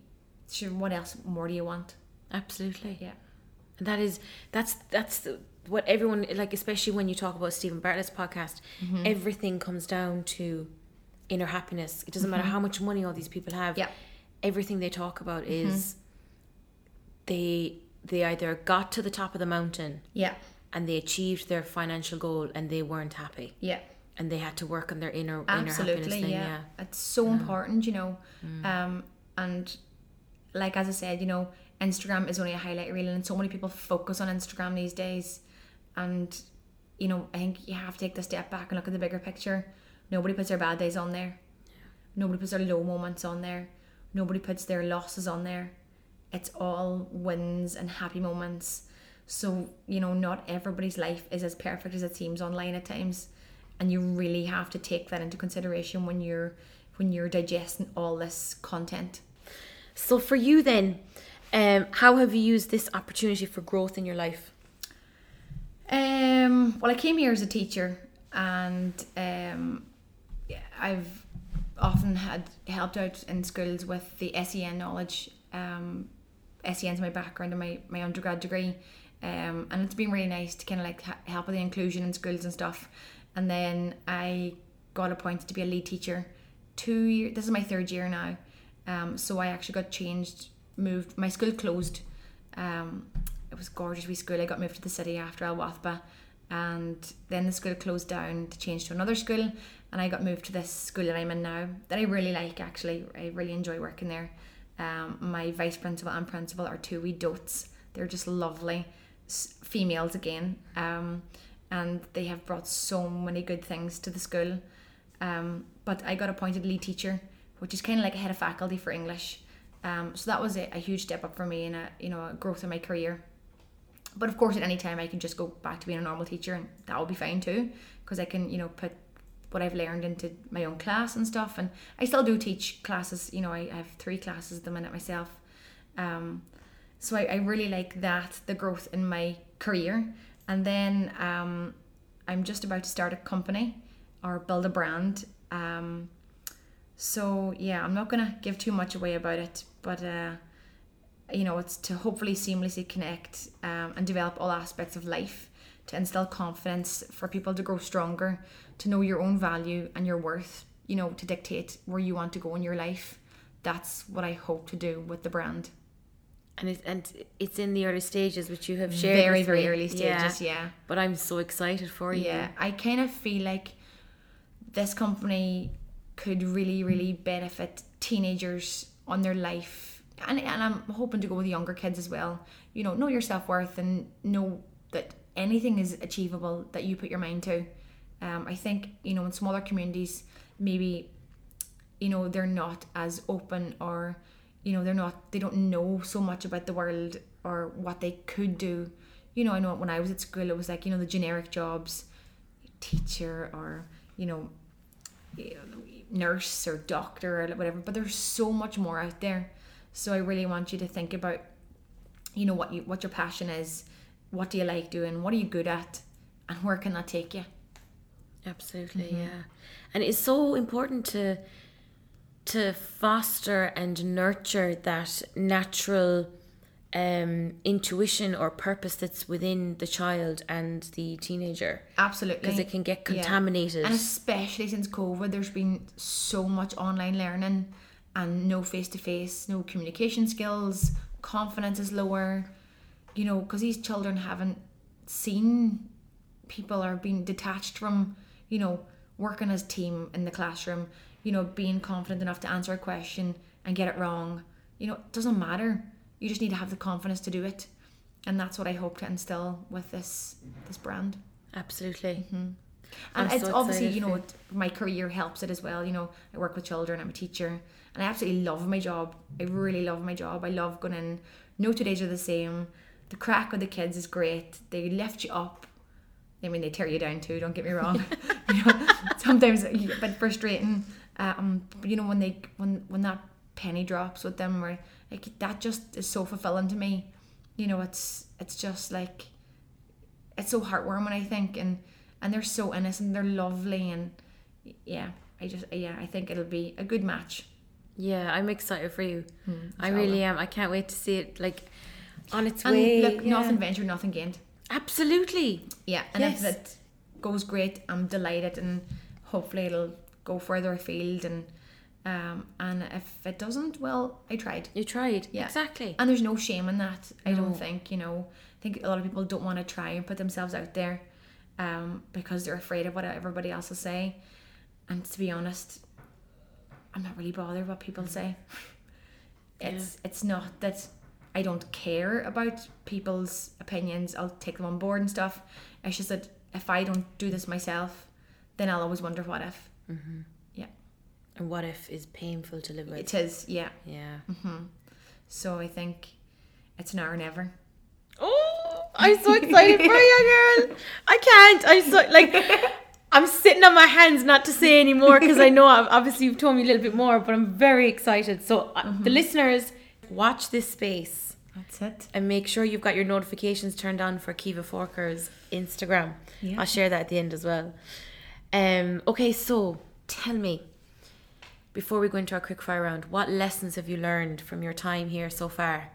S2: sure what else more do you want
S1: Absolutely.
S2: yeah
S1: And that is that's that's the, what everyone like, especially when you talk about Stephen Bartlett's podcast.
S2: Mm-hmm.
S1: Everything comes down to inner happiness. It doesn't matter how much money all these people have.
S2: Mm-hmm. Yeah.
S1: Everything they talk about
S2: Mm-hmm.
S1: is they they either got to the top of the mountain
S2: yeah.
S1: and they achieved their financial goal and they weren't happy.
S2: Yeah.
S1: And they had to work on their inner inner happiness thing.
S2: yeah.
S1: Yeah.
S2: it's so important you know. Um and like as i said you know instagram is only a highlight reel and so many people focus on instagram these days. And you know i think you have to take the step back and look at the bigger picture. Nobody puts their bad days on there. Nobody puts their low moments on there. Nobody puts their losses on there it's all wins and happy moments so you know not everybody's life is as perfect as it seems online at times and you really have to take that into consideration when you're when you're digesting all this content
S1: So for you then, um, how have you used this opportunity for growth in your life?
S2: Um, well, I came here as a teacher, and um, I've often had helped out in schools with the SEN knowledge. Um, SEN's my background and my, my undergrad degree, um, and it's been really nice to kind of like help with the inclusion in schools and stuff. And then I got appointed to be a lead teacher. Two year. This is my third year now. Um, so I actually got changed, moved. My school closed. Um, it was gorgeous wee school. I got moved to the city after Al Wathba, and then the school closed down to change to another school, and I got moved to this school that I'm in now that I really like. Actually, I really enjoy working there. Um, my vice principal and principal are two wee dotes. They're just lovely females again, um, and they have brought so many good things to the school. Um, but I got appointed lead teacher, which is kind of like a head of faculty for English. Um, so that was a, a huge step up for me and a you know a growth in my career. But of course, at any time I can just go back to being a normal teacher, and that will be fine too, because I can you know put what I've learned into my own class and stuff. And I still do teach classes. You know, I, I have three classes at the minute myself. Um, so I, I really like that the growth in my career. And then um, I'm just about to start a company or build a brand. Um, so yeah, I'm not gonna give too much away about it, but uh, you know, it's to hopefully seamlessly connect um, and develop all aspects of life, to instill confidence for people to grow stronger, to know your own value and your worth. You know, to dictate where you want to go in your life. That's what I hope to do with the brand.
S1: And it, and it's in the early stages, which you have shared.
S2: Very, very
S1: me.
S2: early stages. yeah.
S1: But I'm so excited for you.
S2: Yeah, I kind of feel like this company could really, really benefit teenagers on their life, and and I'm hoping to go with younger kids as well. You know, know your self worth and know that anything is achievable that you put your mind to. Um, I think you know in smaller communities, maybe you know they're not as open or you know they're not they don't know so much about the world or what they could do you know i know when i was at school it was like you know the generic jobs teacher or you know nurse or doctor or whatever but there's so much more out there so i really want you to think about you know what you what your passion is what do you like doing what are you good at and where can that take you
S1: Absolutely,
S2: Mm-hmm.
S1: yeah. And it's so important to to foster and nurture that natural um, intuition or purpose that's within the child and the teenager
S2: Absolutely.
S1: because it can get
S2: Yeah.
S1: contaminated.
S2: And especially since COVID, there's been so much online learning and no face to face, no communication skills, confidence is lower, you know, because these children haven't seen people are being detached from, you know, working as team in the classroom, you know, being confident enough to answer a question and get it wrong. You know, it doesn't matter. You just need to have the confidence to do it. And that's what I hope to instill with this this brand.
S1: Absolutely. Mm-hmm.
S2: And
S1: I'm
S2: it's
S1: so
S2: obviously, you know, it, my career helps it as well. You know, I work with children, I'm a teacher, and I absolutely love my job. I really love my job. I love going in. No two days are the same. The crack with the kids is great. They lift you up. I mean, they tear you down too. Don't get me wrong. you know, sometimes a bit frustrating. Um, but you know when they when when that penny drops with them, where like that just is so fulfilling to me. You know, it's it's just like it's so heartwarming I think and and they're so innocent they're lovely and yeah I just yeah I think it'll be a good match
S1: Yeah, I'm excited for you.
S2: Hmm,
S1: I really am. I can't wait to see it like on its
S2: and
S1: way.
S2: look
S1: yeah.
S2: nothing ventured nothing gained
S1: Absolutely.
S2: yeah and
S1: Yes.
S2: if it goes great I'm delighted and hopefully it'll go further afield and um and if it doesn't well I tried
S1: You tried.
S2: Yeah.
S1: Exactly.
S2: and there's no shame in that I don't think you know I think a lot of people don't want to try and put themselves out there um, because they're afraid of what everybody else will say and to be honest I'm not really bothered what people say it's it's not that I don't care about people's opinions I'll take them on board and stuff it's just that if I don't do this myself then I'll always wonder what if mm-hmm. yeah
S1: And what if is painful to live with?
S2: it is yeah
S1: yeah. Mm-hmm.
S2: so I think it's now or never
S1: Oh, I'm so excited for you, girl. I can't. I'm so like I'm sitting on my hands not to say anymore because I know ob- obviously you've told me a little bit more, but I'm very excited. So uh, the mm-hmm. listeners, watch this space
S2: that's it
S1: and make sure you've got your notifications turned on for Kiva Forker's Instagram.
S2: Yeah.
S1: I'll share that at the end as well. Um. Okay, so tell me. Before we go into our quick fire round, what lessons have you learned from your time here so far?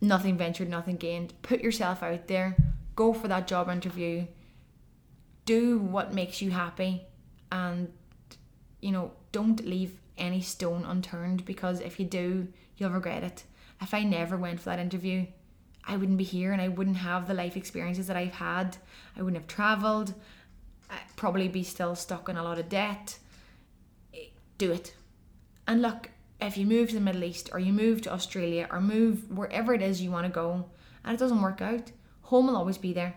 S2: nothing ventured, nothing gained. Put yourself out there. Go for that job interview. Do what makes you happy, and you know, don't leave any stone unturned because if you do, you'll regret it. If I never went for that interview, I wouldn't be here and I wouldn't have the life experiences that I've had. I wouldn't have traveled. I'd probably be still stuck in a lot of debt. Do it. And look, if you move to the Middle East or you move to Australia or move wherever it is you want to go and it doesn't work out, home will always be there.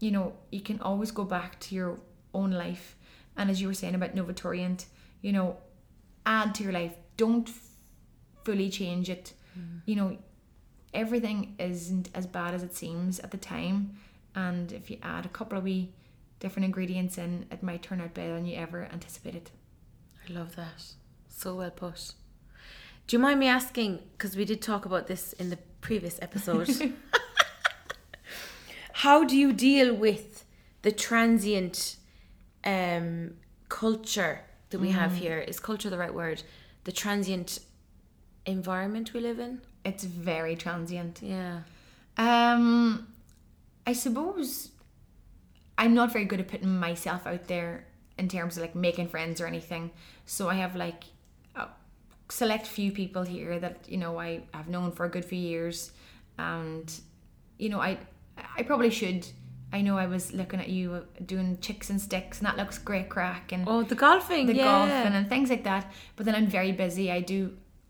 S2: You know, you can always go back to your own life. And as you were saying about Novaturient, you know, add to your life. Don't fully change it. You know, everything isn't as bad as it seems at the time. And if you add a couple of wee different ingredients in, it might turn out better than you ever anticipated.
S1: I love that. So well put. Do you mind me asking? Because we did talk about this in the previous episode. How do you deal with the transient um, culture that we have here? Is culture the right word? The transient environment we live in?
S2: It's very transient.
S1: Yeah.
S2: Um, I suppose I'm not very good at putting myself out there in terms of like making friends or anything. So I have like a select few people here that you know I have known for a good few years, and you know I I probably should. I know I was looking at you doing chicks and sticks, and that looks great crack and
S1: Oh, the golfing.
S2: the
S1: yeah.
S2: golfing and things like that. But then I'm very busy. I do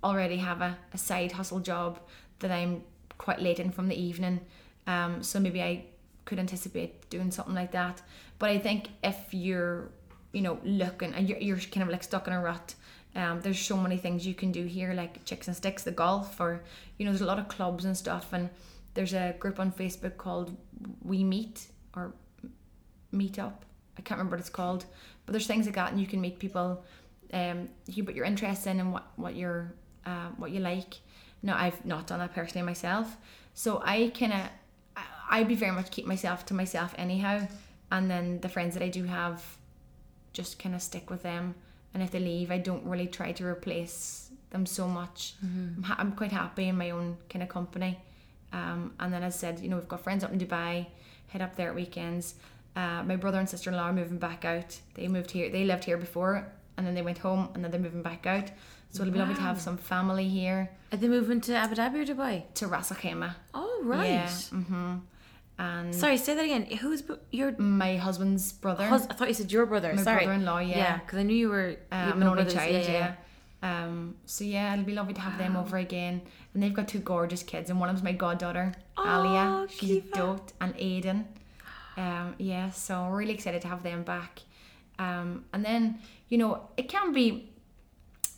S2: already have a, a side hustle job that I'm quite late in from the evening. Um, so maybe I could anticipate doing something like that. But I think if you're, you know, looking and you're, you're kind of like stuck in a rut, um, there's so many things you can do here, like chicks and sticks, the golf, or you know, there's a lot of clubs and stuff. And there's a group on Facebook called We Meet or meet up. I can't remember what it's called, but there's things like that, and you can meet people. Um, you put your interest in and what what you're uh, what you like. No, I've not done that personally myself, so I kind of I'd be very much keep myself to myself anyhow, and then the friends that I do have, just kind of stick with them. And if they leave, I don't really try to replace them so much. I'm, ha- I'm quite happy in my own kind of company. Um, and then as I said, you know, we've got friends up in Dubai, head up there at weekends. Uh, my brother and sister in law are moving back out. They moved here. They lived here before, and then they went home, and then they're moving back out. So it'll be lovely to have some family here
S1: Are they moving to Abu Dhabi or Dubai?
S2: to Ras Al Khaimah.
S1: Oh, right.
S2: Yeah. hmm And
S1: Sorry, say that again. Who's your
S2: my husband's brother,
S1: hus- I thought you said your brother.
S2: my
S1: Sorry.
S2: brother-in-law. Yeah.
S1: Yeah, because I knew you were.
S2: um,
S1: no
S2: an only
S1: brothers.
S2: child, yeah. Um, so yeah, it'll be lovely to have them over again. And they've got two gorgeous kids, and one of them's my goddaughter,
S1: Oh,
S2: Alia. She's a
S1: Kiva.
S2: dote, and Aiden. Um, yeah, so really excited to have them back. Um, and then you know it can be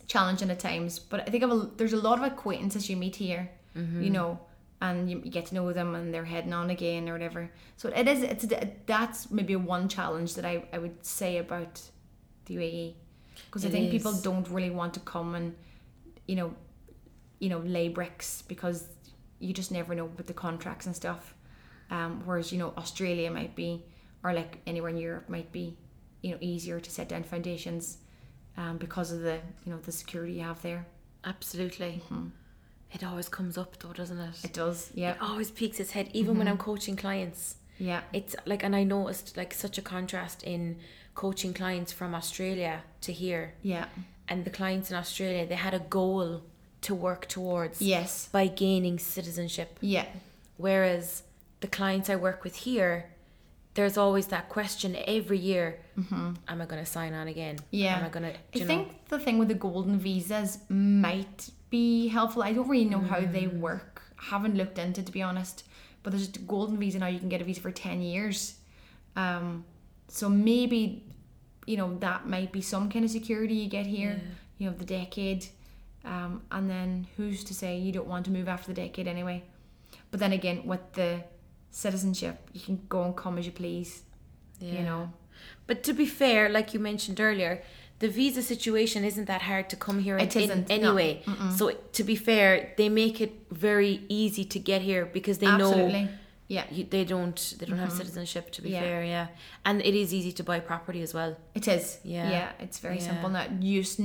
S2: challenging at times, but I think of a, there's a lot of acquaintances you meet here. You know. And you, you get to know them, and they're heading on again or whatever. So it is. It's that's maybe one challenge that I, I would say about the UAE because I think people don't really want to come and you know you know lay bricks because you just never know with the contracts and stuff. Um, whereas you know Australia might be or like anywhere in Europe might be you know easier to set down foundations um, because of the you know the security you have there.
S1: Absolutely. It always comes up though, doesn't it?
S2: it does yeah.
S1: It always peeks its head, even when I'm coaching clients.
S2: yeah.
S1: It's like, and I noticed like such a contrast in coaching clients from Australia to here.
S2: yeah
S1: And the clients in Australia, they had a goal to work towards
S2: yes
S1: by gaining citizenship.
S2: yeah
S1: Whereas the clients I work with here, there's always that question every year: Am I going to sign on again?
S2: Mm-hmm. Yeah.
S1: Am I going to?
S2: I think the thing with the golden visas might be helpful. I don't really know how they
S1: Mm.
S2: work. haven't looked into it, to be honest. But there's a golden visa now. You can get a visa for ten years. Um, so maybe, you know, that might be some kind of security you get here. You know, the decade, um, and then who's to say you don't want to move after the decade anyway? But then again, with the citizenship, you can go and come as you please. You know.
S1: But to be fair, like you mentioned earlier, the visa situation isn't that hard to come here
S2: It
S1: in,
S2: isn't, no.
S1: anyway. So to be fair, they make it very easy to get here because they
S2: Absolutely.
S1: know
S2: Yeah.
S1: you, they don't they don't have mm-hmm. citizenship. To be
S2: Yeah.
S1: fair, yeah, and it is easy to buy property as well.
S2: It is.
S1: Yeah.
S2: Yeah. it's very
S1: Yeah.
S2: simple. Not used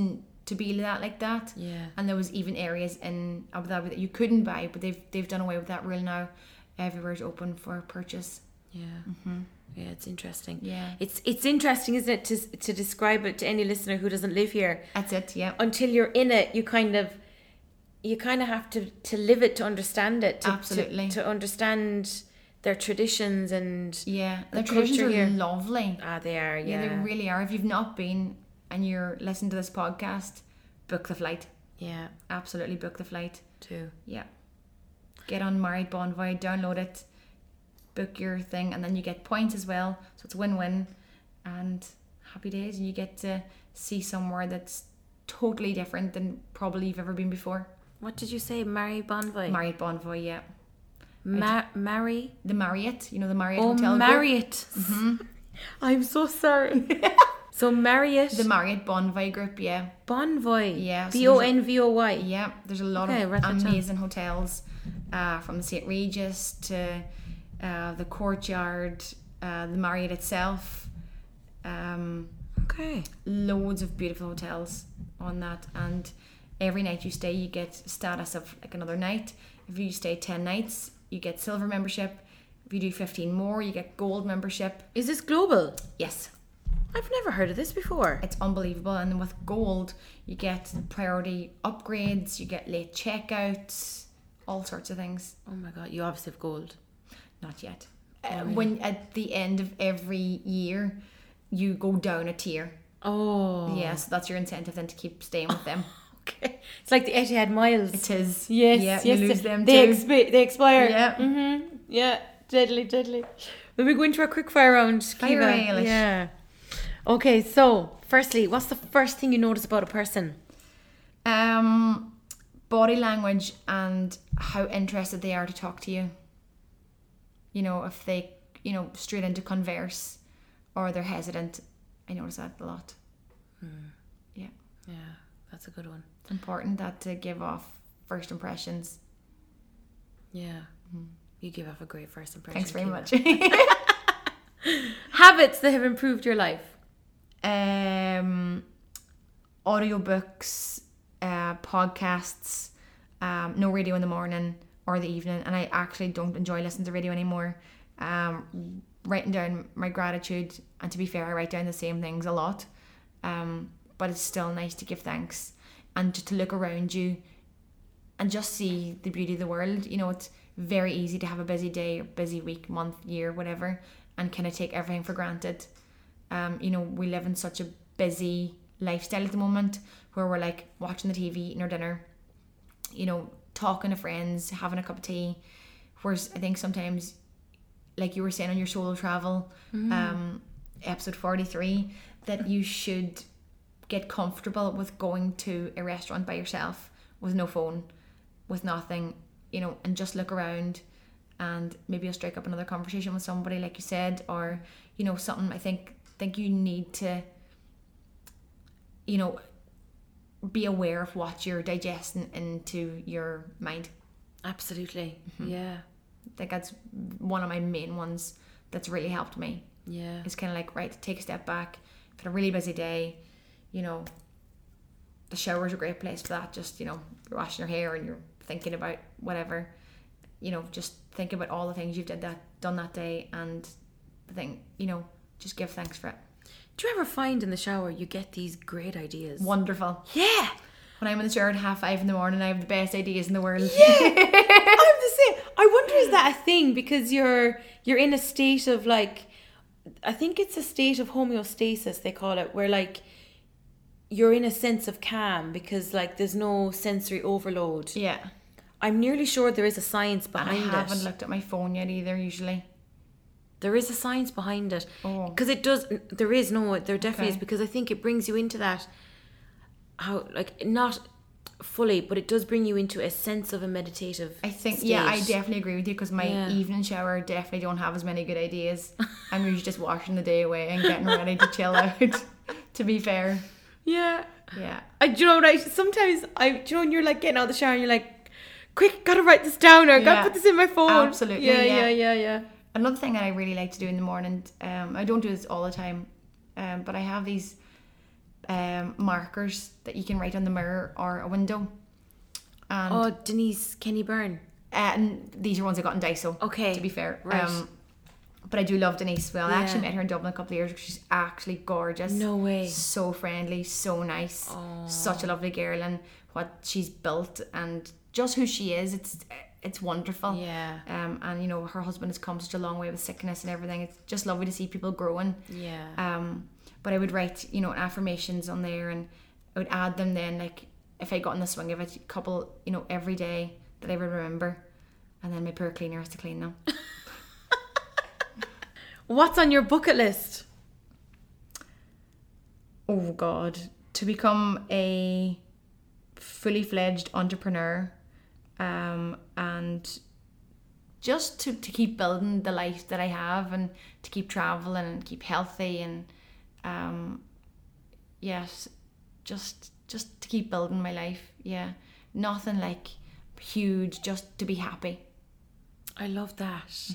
S2: to be that like that.
S1: Yeah.
S2: And there was even areas in Abu Dhabi that you couldn't buy, but they've they've done away with that rule now. Everywhere's open for purchase.
S1: Yeah. Mm-hmm. Yeah, it's interesting.
S2: Yeah.
S1: It's it's interesting, isn't it, to to describe it to any listener who doesn't live here.
S2: That's it. Yeah.
S1: Until you're in it, you kind of you kind of have to to live it to understand it. To, to-
S2: Absolutely.
S1: To, understand their traditions and
S2: Yeah.
S1: The
S2: The traditions
S1: culture
S2: are
S1: here.
S2: lovely.
S1: ah, they are.
S2: Yeah.
S1: Yeah.
S2: they really are. If you've not been and you're listening to this podcast, book the flight.
S1: yeah.
S2: Absolutely book the flight.
S1: Too.
S2: Yeah. Get on Marriott Bonvoy, download it, book your thing, and then you get points as well. So it's win win and happy days. And you get to see somewhere that's totally different than probably you've ever been before.
S1: What did you say? Mary Bonvoy.
S2: Marriott Bonvoy, yeah.
S1: Ma- Mary.
S2: The Marriott, you know, the Marriott
S1: Oh,
S2: Hotel. Group.
S1: Marriott. I'm so sorry. so Marriott.
S2: The Marriott Bonvoy Group, yeah.
S1: Bonvoy.
S2: Yeah,
S1: B O N V O Y.
S2: Yeah, there's a lot
S1: Okay,
S2: of amazing hotels uh, from the St. Regis to uh, the Courtyard, uh, the Marriott itself. Um,
S1: Okay.
S2: loads of beautiful hotels on that and every night you stay you get status of like another night if you stay 10 nights you get silver membership. If you do 15 more you get gold membership.
S1: Is this global?
S2: yes.
S1: I've never heard of this before.
S2: it's unbelievable. And then with gold you get priority upgrades you get late checkouts all sorts of things.
S1: Oh my god, you obviously have gold.
S2: not yet. Uh, when at the end of every year you go down a tier.
S1: Oh.
S2: yeah so that's your incentive then to keep staying with them
S1: Okay. It's like the Etihad miles.
S2: it is
S1: Yes,
S2: yeah
S1: yes.
S2: you lose
S1: they,
S2: them
S1: they, expi- they expire.
S2: Yeah.
S1: Mm-hmm. Yeah. Deadly, deadly. Will we go into a quick fire round?
S2: Fire
S1: Kiva? Yeah. Okay, so firstly, what's the first thing you notice about a person?
S2: Um, body language and how interested they are to talk to you. You know, if they, you know, straight into converse or they're hesitant. I notice that a lot. Yeah.
S1: Yeah, that's a good one.
S2: It's important that to give off first impressions.
S1: Yeah. You give off a great first impression.
S2: Thanks very much.
S1: Habits that have improved your life.
S2: Um, audiobooks, uh, podcasts, um, no radio in the morning or the evening, and I actually don't enjoy listening to radio anymore. Um, writing down my gratitude, and to be fair, I write down the same things a lot. Um, but it's still nice to give thanks and just to look around you and just see the beauty of the world. You know, it's very easy to have a busy day, or busy week, month, year, whatever, and kind of take everything for granted. Um, you know, we live in such a busy lifestyle at the moment where we're like watching the TV, eating our dinner, you know, talking to friends, having a cup of tea. Whereas I think sometimes, like you were saying on your solo travel, um, episode 43, that you should get comfortable with going to a restaurant by yourself with no phone, with nothing, you know, and just look around and maybe you'll strike up another conversation with somebody like you said or you know something I think think you need to you know be aware of what you're digesting into your mind.
S1: Absolutely. Mm-hmm. Yeah.
S2: I think that's one of my main ones that's really helped me.
S1: Yeah.
S2: It's kind of like right, take a step back. Had a really busy day, you know. The shower's a great place for that. Just you know, you're washing your hair and you're thinking about whatever. You know, just think about all the things you've did that done that day, and the thing, you know, just give thanks for it.
S1: Do you ever find in the shower you get these great ideas?
S2: Wonderful.
S1: Yeah.
S2: When I'm in the shower at half five in the morning, I have the best ideas in the world. Yeah.
S1: I'm the same. I wonder is that a thing because you're you're in a state of like I think it's a state of homeostasis they call it where like you're in a sense of calm because like there's no sensory overload.
S2: yeah.
S1: I'm nearly sure there is a science
S2: behind it.
S1: I
S2: haven't
S1: it.
S2: looked at my phone yet either. Usually.
S1: There is a science behind it.
S2: Oh.
S1: Because it does there is no there definitely is because I think it brings you into that how like not fully but it does bring you into a sense of a meditative
S2: I think yeah, I definitely agree with you because my
S1: Yeah.
S2: evening shower definitely don't have as many good ideas. I'm usually just washing the day away and getting ready to chill out. to be fair,
S1: Yeah.
S2: yeah,
S1: I, do you know what I sometimes I do you know when you're like getting out of the shower and you're like, quick, gotta write this down or
S2: Yeah.
S1: gotta put this in my phone.
S2: Absolutely,
S1: Yeah,
S2: yeah.
S1: yeah, yeah, yeah.
S2: another thing that I really like to do in the morning. Um, I don't do this all the time, um, but I have these um markers that you can write on the mirror or a window, and
S1: Oh, Denise Kenny Byrne.
S2: and these are ones I got in Daiso.
S1: Okay,
S2: to be fair,
S1: right.
S2: um, but I do love Denise. Well, I actually met her in Dublin a couple of years ago. She's actually gorgeous.
S1: No way.
S2: so friendly, so nice, such a lovely girl, and what she's built and just who she is. It's it's wonderful.
S1: Yeah.
S2: Um, and you know her husband has come such a long way with sickness and everything. It's just lovely to see people growing.
S1: Yeah.
S2: Um, but I would write you know affirmations on there, and I would add them then like if I got in the swing of it, a couple you know every day that I would remember, and then my poor cleaner has to clean them.
S1: What's on your bucket list?
S2: oh god. To become a fully fledged entrepreneur um, and just to, to keep building the life that i have and to keep traveling and keep healthy and um, yes just just to keep building my life. Yeah. Nothing like huge just to be happy.
S1: I love that.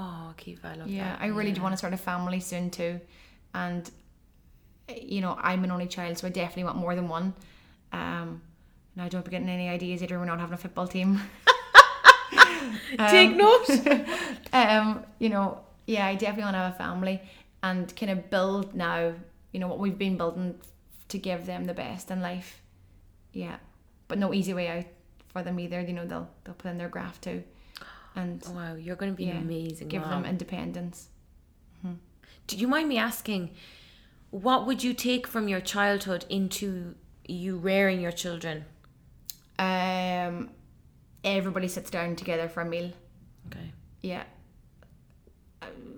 S1: Oh, Kiva, I love
S2: yeah
S1: that.
S2: i really do want to start a family soon too. And you know i'm an only child so i definitely want more than one. Um and i don't be getting any ideas either we're not having a football team.
S1: Take note.
S2: um you know yeah i definitely want to have a family and kind of build now you know what we've been building to give them the best in life. Yeah but no easy way out for them either you know they'll they'll put in their graft too and
S1: wow, you're going to be
S2: yeah,
S1: an amazing.
S2: give
S1: mom.
S2: them independence
S1: Do you mind me asking, what would you take from your childhood into you rearing your children?
S2: um everybody sits down together for a meal
S1: Okay.
S2: yeah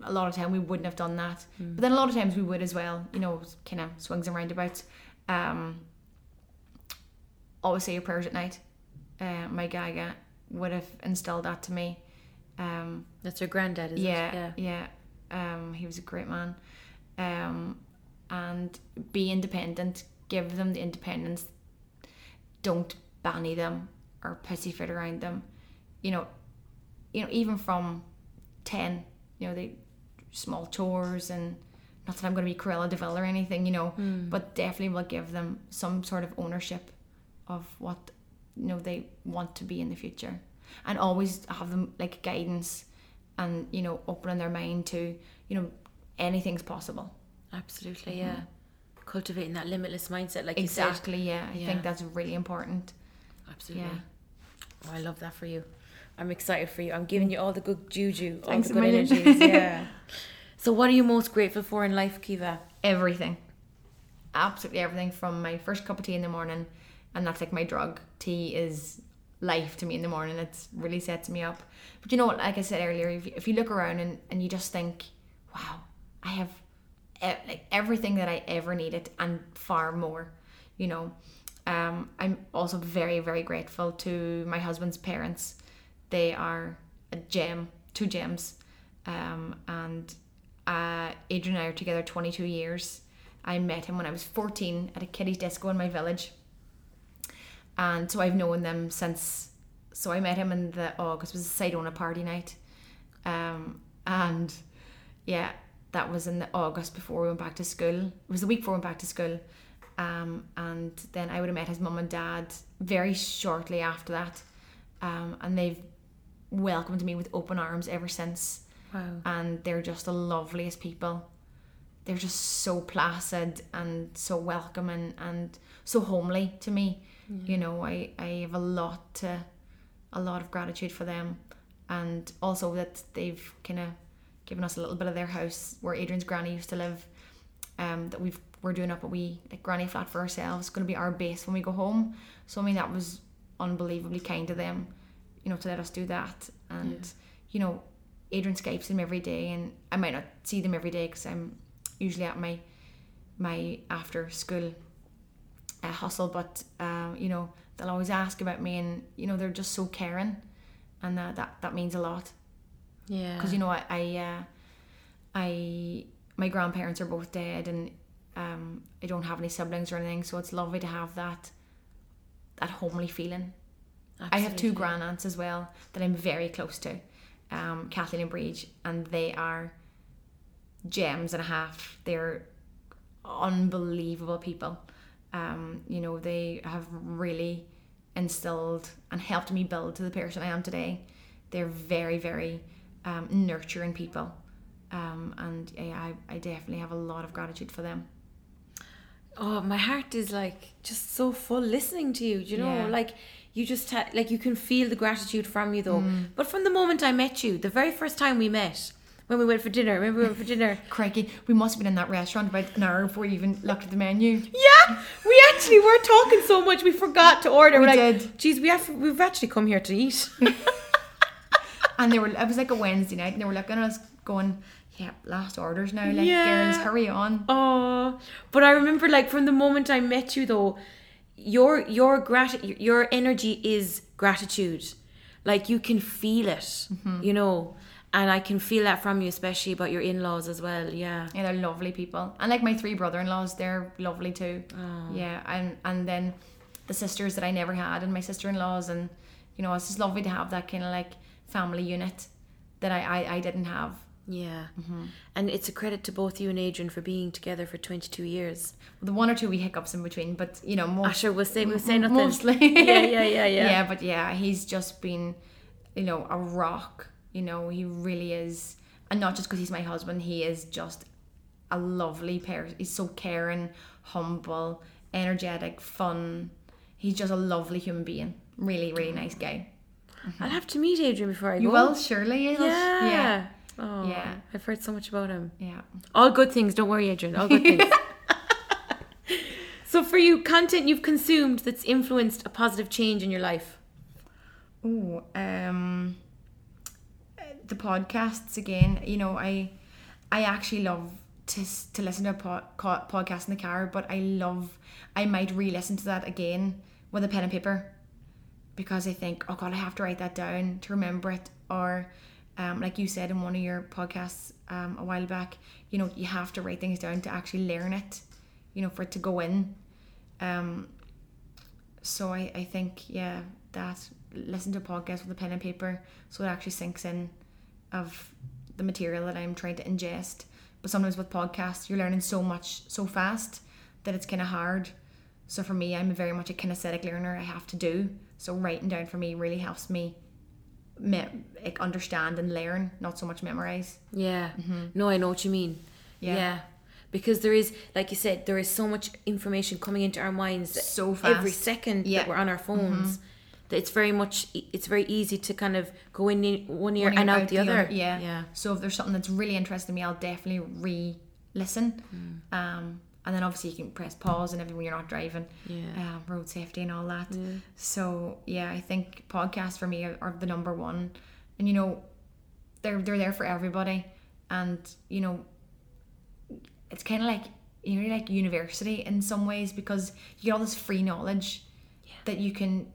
S2: a lot of time we wouldn't have done that but then a lot of times we would as well you know kind of swings and roundabouts um always say your prayers at night uh, my gaga would have instilled that to me. Um
S1: That's your granddad, is
S2: yeah
S1: it? Yeah.
S2: yeah. um he was a great man. Um and be independent. Give them the independence. Don't banny them or pussyfoot around them. You know you know even from 10 you know they small chores and not that I'm going to be Cruella de Vil or anything, you know, but definitely will give them some sort of ownership of what you know they want to be in the future, and always have them like guidance, and you know opening their mind to you know anything's possible.
S1: Absolutely, yeah. Cultivating that limitless mindset, like
S2: Exactly. Yeah, I
S1: Yeah.
S2: think that's really important.
S1: Absolutely.
S2: Yeah.
S1: Oh, I love that for you. I'm excited for you. I'm giving mm. you all the good juju, all
S2: Thanks
S1: the good energies. Yeah. so, what are you most grateful for in life, Kiva?
S2: everything absolutely everything from my first cup of tea in the morning and that's like my drug. Tea is life to me in the morning. It's really sets me up. But you know what? Like i said earlier if you, if you look around and, and you just think wow i have e- like everything that i ever needed and far more you know? Um, i'm also very very grateful to my husband's parents. They are a gem two gems. Um, and uh, Adrian and I are together 22 years. I met him when I was 14 at a kiddies disco in my village. And so I've known them since. So I met him in the August, it was a Sidona party night. Um, and yeah, that was in the August before we went back to school. It was the week before we went back to school. Um, and then I would have met his mum and dad very shortly after that. Um, and they've welcomed me with open arms ever since
S1: Wow.
S2: and they're just the loveliest people. They're just so placid and so welcoming and so homely to me. You know, I, I have a lot to a lot of gratitude for them and also that they've kind of given us a little bit of their house where Adrian's granny used to live. Um, that we've we're doing up a wee like granny flat for ourselves. It's going to be our base when we go home. So I mean that was unbelievably kind of them, you know, to let us do that. And you know, Adrian Skypes them every day, and I might not see them every day because I'm usually at my my after school uh, hustle. But um, you know, they'll always ask about me, and you know, they're just so caring, and uh, that that means a lot.
S1: Yeah.
S2: Because you know, I I, uh, I my grandparents are both dead, and um, I don't have any siblings or anything, so it's lovely to have that that homely feeling. I have two
S1: Absolutely.
S2: grand aunts as well that I'm very close to, um, Kathleen and Breege, and they are gems and a half. They're unbelievable people. Um, you know, they have really instilled and helped me build to the person I am today. They're very, very um, nurturing people. Um, and yeah, I, I definitely have a lot of gratitude for them.
S1: Oh, my heart is like just so full listening to you. You know,
S2: Yeah.
S1: like you just ha- like you can feel the gratitude from you though.
S2: Mm.
S1: But from the moment I met you, the very first time we met, when we went for dinner, remember we went for dinner?
S2: Crikey, we must have been in that restaurant about an hour before you even looked at the menu.
S1: Yeah, we actually were talking so much we forgot to order.
S2: We
S1: We're like,
S2: did.
S1: Geez, we have we've actually come here to eat.
S2: And they were it was like a Wednesday night and they were looking at us going, Yeah, last orders now, like
S1: Yeah.
S2: girls, hurry on.
S1: Oh, but I remember like from the moment I met you though, your your grat your energy is gratitude. Like you can feel it, mm-hmm. you know, and I can feel that from you, especially about your in laws as well. Yeah.
S2: Yeah, they're lovely people. And like my three brother in laws, they're lovely too. Oh. Yeah, and and then the sisters that I never had and my sister in laws and you know, it's just lovely to have that kind of like family unit that I, I, I didn't have.
S1: Yeah. Mm-hmm. And it's a credit to both you and Adrian for being together for 22 years.
S2: The one or two wee hiccups in between, but you know, most
S1: Asher was saying, we were saying nothing.
S2: mostly.
S1: Yeah, yeah, yeah, yeah.
S2: yeah, but yeah, he's just been, you know, a rock. You know, he really is, and not just because he's my husband. He is just a lovely person. He's so caring, humble, energetic, fun. He's just a lovely human being. Really, really nice guy.
S1: I'll have to meet Adrian before I go.
S2: You will surely.
S1: Yeah.
S2: yeah,
S1: Oh,
S2: Yeah.
S1: I've heard so much about him.
S2: yeah.
S1: All good things. Don't worry, Adrian. All good things. so, for you, content you've consumed that's influenced a positive change in your life.
S2: Ooh, um, the podcasts again. You know, I, I actually love to to listen to a po- co- podcast in the car, but I love. I might re-listen to that again with a pen and paper, because I think, oh God, I have to write that down to remember it. Or, um, like you said in one of your podcasts um, a while back, you know, you have to write things down to actually learn it. You know, for it to go in. Um, so I, I think yeah that listen to a podcast with a pen and paper so it actually sinks in of the material that I'm trying to ingest. But sometimes with podcasts, you're learning so much so fast that it's kind of hard. So for me, I'm very much a kinesthetic learner. I have to do so. Writing down for me really helps me me- like understand and learn, not so much memorize.
S1: Yeah. Mm-hmm. No, I know what you mean.
S2: Yeah.
S1: Yeah. Because there is, like you said, there is so much information coming into our minds
S2: So fast.
S1: every second
S2: Yeah.
S1: that we're on our phones. Mm-hmm. That it's very much, it's very easy to kind of go in one ear
S2: One ear
S1: and out, the, other.
S2: Yeah.
S1: Yeah.
S2: So if there's something that's really interesting me, I'll definitely re-listen.
S1: Hmm.
S2: Um, and then obviously you can press pause and everything when you're not driving.
S1: Yeah.
S2: Um, road safety and all that. Yeah. So yeah, I think podcasts for me are, are the number one. And you know, they're they're there for everybody. And you know, it's kind of like you know like university in some ways because you get all this free knowledge that you can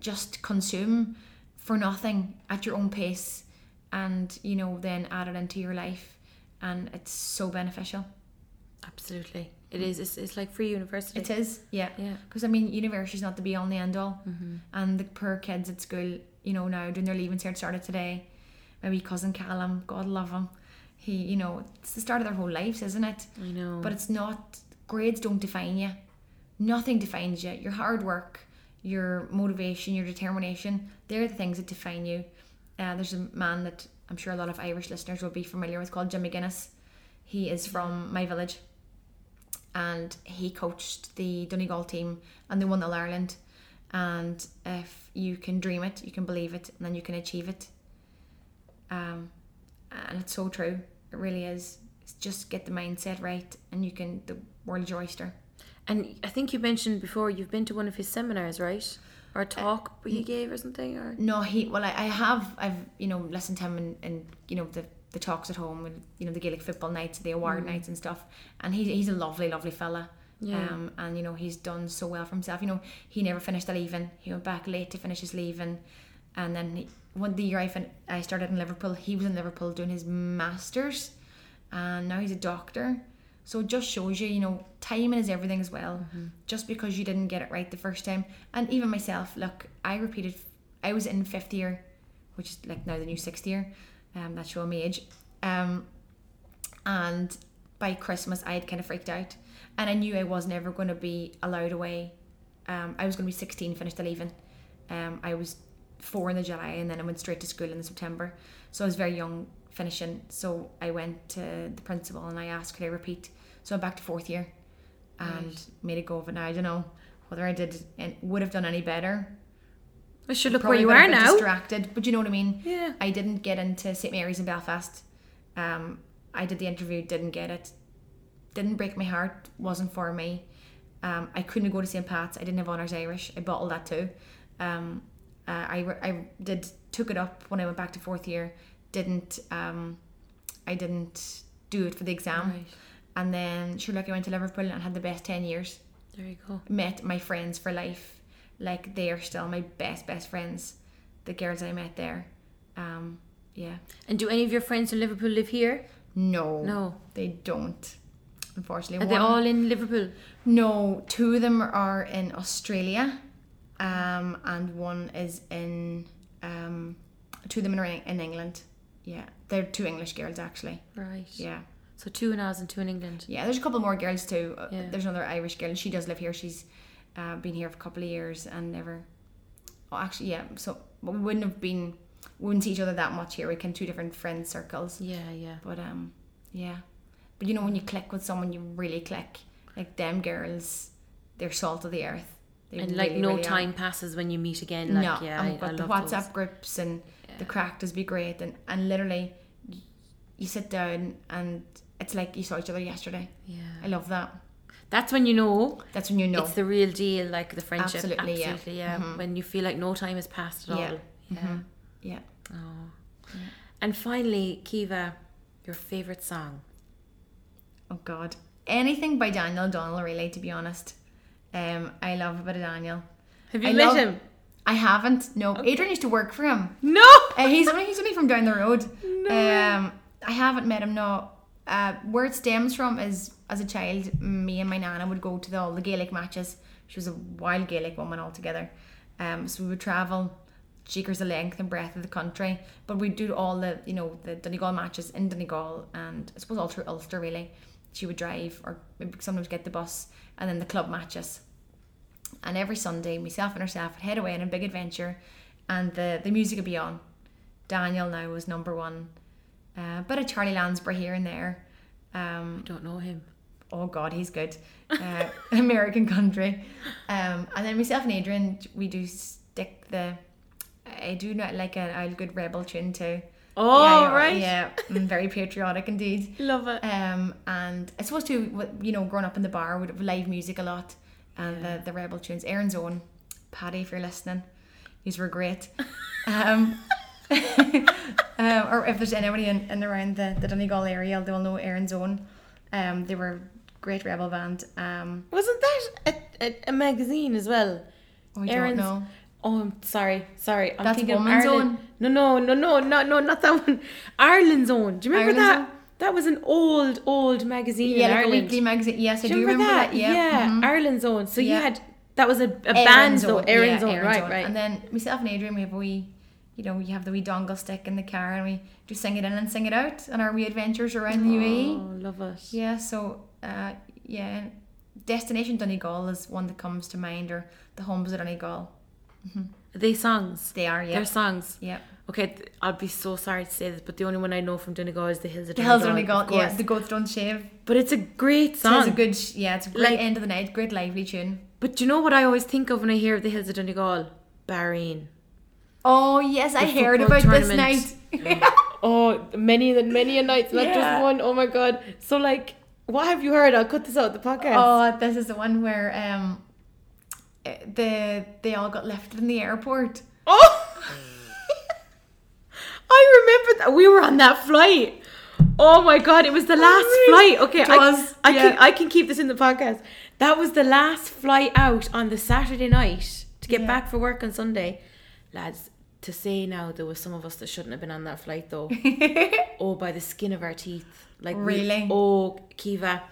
S2: just consume for nothing at your own pace and you know then add it into your life and it's so beneficial
S1: Absolutely. It is. It's, it's like free university.
S2: it is yeah
S1: Yeah.
S2: because i mean university's not the be all and the end all mm-hmm. and the poor kids at school you know now doing their leaving cert started today my wee cousin callum god love him he you know it's the start of their whole lives isn't it
S1: I know.
S2: but it's not grades don't define you nothing defines you your hard work your motivation your determination they're the things that define you. Uh, there's a man that i'm sure a lot of irish listeners will be familiar with called Jimmy McGuinness. He is from my village. And he coached the donegal team and they won all ireland. And if you can dream it you can believe it and then you can achieve it. Um, and it's so true. It really is. It's just get the mindset right and you can the world's your oyster
S1: and I think you mentioned before you've been to one of his seminars, right? Or a uh, talk he mm. gave or something? Or?
S2: No he well I, I have i've you know listened to him and, and you know the the talks at home and you know the gaelic football nights the award mm. nights and stuff. And he, he's a lovely lovely fella.
S1: Yeah.
S2: um and you know he's done so well for himself. You know he never finished the leaving. He went back late to finish his leaving. And then he, one the year I, fin- I started in liverpool he was in liverpool doing his masters. And now he's a doctor so it just shows you you know timing is everything as well. Just because you didn't get it right the first time. And even myself look i repeated i was in fifth year which is like now the new sixth year um that's showing me age. Um and by christmas i had kind of freaked out. And i knew i was never going to be allowed away. Um i was going to be 16 finished the leaving um i was four in the july and then i went straight to school in the september. So i was very young finishing. So i went to the principal and i asked could i repeat so i'm back to fourth year and made a go of it now i don't know whether i did and would have done any better
S1: I should look
S2: Probably
S1: where you are now.
S2: distracted but you know what i mean
S1: Yeah.
S2: I didn't get into St Mary's in Belfast. Um, I did the interview, didn't get it. Didn't break my heart, wasn't for me. Um, I couldn't go to St Pat's. I didn't have honours Irish. I bottled that too. Um, uh, I, I did took it up when I went back to fourth year. Didn't um, I didn't do it for the exam.
S1: Right.
S2: And then sure, like I went to Liverpool and had the best ten years
S1: There you go.
S2: met my friends for life. Like they are still my best best friends. The girls I met there. Um, yeah.
S1: And do any of your friends in Liverpool live here?
S2: No.
S1: No.
S2: They don't. Unfortunately.
S1: Are they
S2: One-
S1: all in Liverpool?
S2: No, two of them are in Australia. Um, and one is in um two of them are in, in England. Yeah. They're two English girls actually.
S1: Right.
S2: Yeah.
S1: So two in Oz and two in England.
S2: Yeah, there's a couple more girls too. Uh,
S1: Yeah.
S2: There's another Irish girl. And she does live here. She's uh, been here for a couple of years and never. Oh, actually, yeah. So but we wouldn't have been, we wouldn't see each other that much here. We can two different friend circles.
S1: Yeah, yeah.
S2: But um, yeah. But you know when you click with someone, you really click. Like them girls, they're salt of the earth. They
S1: And like no
S2: really are.
S1: time passes when you meet again. Like
S2: no,
S1: yeah,
S2: and
S1: I, I
S2: the WhatsApp
S1: those.
S2: groups and the crack does be great and and literally, you sit down and it's like you saw each other yesterday.
S1: Yeah.
S2: I love that.
S1: That's when you know
S2: That's when you know.
S1: it's the real deal, like the friendship.
S2: Absolutely, yeah.
S1: Absolutely, yeah.
S2: Mhm.
S1: When you feel like no time has passed at
S2: Yeah.
S1: all. Yeah.
S2: Mhm. Yeah.
S1: Oh. And finally, Kiva, your favourite song.
S2: Oh God. Anything by Daniel O'Donnell, really, to be honest. Um, I love a bit of Daniel.
S1: Have you
S2: I
S1: met
S2: love-
S1: him?
S2: I haven't. No, Adrian used to work for him.
S1: No.
S2: Uh, he's only he's only from down the road. Um, I haven't met him. No. Uh, where it stems from is as a child, me and my nana would go to the, all the Gaelic matches. She was a wild Gaelic woman altogether. Um, so we would travel Cheekers the length and breadth of the country. But we'd do all the, you know, the Donegal matches in Donegal and I suppose all through Ulster really. She would drive or sometimes get the bus and then the club matches. And every Sunday, myself and herself would head away on a big adventure and the, the music would be on. Daniel now was number one. Uh, bit of Charlie Landsborough here and there. Um,
S1: I don't know him.
S2: oh god he's good uh, american country um, and then myself and adrian we do stick the i do not like a, a good rebel tune too
S1: Oh,
S2: yeah,
S1: right.
S2: yeah mm, very patriotic indeed
S1: Love it.
S2: um, and i suppose too w- you know growing up in the bar would have live music a lot and the, the rebel tunes Erin's own paddy if you're listening these were great um, um, or if there's anybody in, in around the, the Donegal area they'll know Erin's own um, they were great rebel band um,
S1: Wasn't that a, a, a magazine as well?
S2: oh, I
S1: Erin's-
S2: don't know
S1: Oh, I'm sorry, sorry. I'm
S2: That's
S1: thinking of
S2: Woman's
S1: Ireland.
S2: Own.
S1: No, no, no, no, no, no, not that one. Ireland's Own. Do you remember
S2: Ireland's
S1: that? That was an old, old magazine
S2: yeah
S1: in
S2: like a weekly magazine yes I
S1: do
S2: do
S1: you
S2: remember that, yeah, Mhm.
S1: Ireland's Own. So you had that was a, a
S2: Erin's
S1: band though.
S2: Own,
S1: Erin's
S2: yeah,
S1: Own,
S2: Erin's
S1: right,
S2: Own.
S1: right.
S2: and then myself and Adrian we have a wee you know we have the wee dongle stick in the car and we do sing it in and sing it out on our wee adventures around the UAE
S1: Oh, love it.
S2: Yeah, so uh, yeah, Destination Donegal is one that comes to mind, or the Homes of Donegal.
S1: Are they songs?
S2: They are, yeah,
S1: They're songs.
S2: yeah.
S1: Okay, th- I'll be so sorry to say this, but the only one I know from Donegal is the Hills of Donegal. The.
S2: Hills of Donegal,
S1: of
S2: yeah. The Goats Don't Shave.
S1: But it's a great song.
S2: it's a good, yeah, it's a great
S1: Like-
S2: end of the night, great lively tune.
S1: But do you know what I always think of when I hear the Hills of Donegal? Bahrain.
S2: Oh yes, I heard about this
S1: tournament.
S2: night.
S1: Oh, many and many a night, not
S2: Yeah.
S1: just one. Oh my god. So like, what have you heard? I'll cut this out the podcast.
S2: oh, this is the one where um, eh, the they all got left in the airport.
S1: Oh! I remember that we were on that flight. Oh my god, it was the last
S2: really?
S1: flight. Okay,
S2: It
S1: I, I
S2: yeah.
S1: can I can keep this in the podcast. That was the last flight out on the Saturday night to get
S2: Yeah.
S1: back for work on Sunday. Lads, to say now there was some of us that shouldn't have been on that flight though. oh, by the skin of our teeth. Like we-
S2: Really?
S1: oh, Kiva.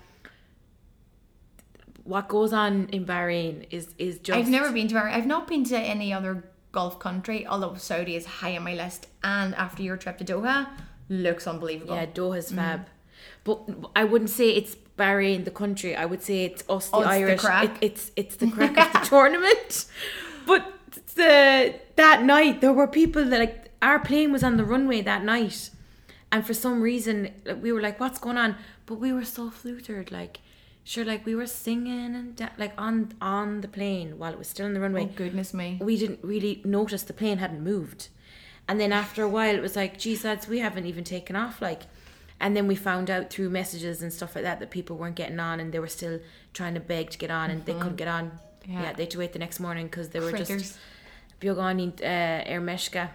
S1: What goes on in Bahrain is is just
S2: I've never been to Bahrain. I've not been to any other Gulf country, although Saudi is high on my list. And after your trip to Doha, looks unbelievable.
S1: Yeah, Doha's
S2: Mm.
S1: fab. But I wouldn't say it's Bahrain, the country. I would say it's us, the
S2: Oh, it's the
S1: Irish.
S2: crack.
S1: It, it's it's the crack of the tournament. But the that night there were people that like our plane was on the runway that night, and for some reason like, we were like, "What's going on?" But we were so flutered, like. Sure, like we were singing and da- like on on the plane while it was still on the runway
S2: Oh goodness me.
S1: we didn't really notice the plane hadn't moved. And then after a while, it was like, geez, lads, we haven't even taken off. Like, and then we found out through messages and stuff like that that people weren't getting on and they were still trying to beg to get on and they couldn't mm-hmm. get on.
S2: Yeah.
S1: Yeah, they had to wait the next morning because they were just. Biogani uh, Ermeshka.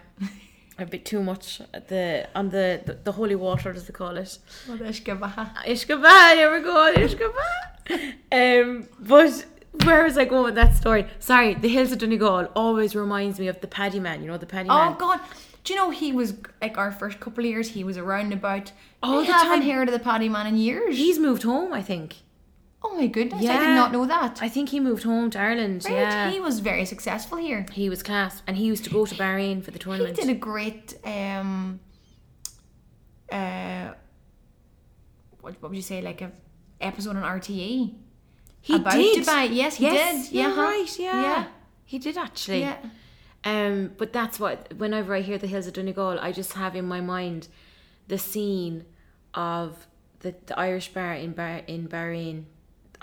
S1: A bit too much at the on the, the the holy water as they call it.
S2: Well.
S1: Here we go, Ishkaba. um, but where was I going with that story? Sorry, the hills of Donegal always reminds me of the Paddy Man. You know the Paddy
S2: Oh
S1: Man.
S2: Oh God. Do you know he was like our first couple of years? He was around about.
S1: All
S2: I
S1: the
S2: haven't
S1: time.
S2: heard of the Paddy Man in years.
S1: He's moved home, I think.
S2: Oh my goodness! I did not know that.
S1: I think he moved home to Ireland.
S2: right?
S1: Yeah,
S2: He was very successful here.
S1: he was class, and he used to go to Bahrain for the tournament.
S2: He did a great um. Uh. What, what would you say? Like a episode on RTE.
S1: He
S2: about
S1: did.
S2: Dubai. Yes, he
S1: yes,
S2: did. Yeah,
S1: right. Yeah.
S2: Yeah.
S1: he did actually.
S2: Yeah.
S1: Um, but that's what whenever I hear the hills of Donegal, I just have in my mind the scene of the, the Irish bar in bar in Bahrain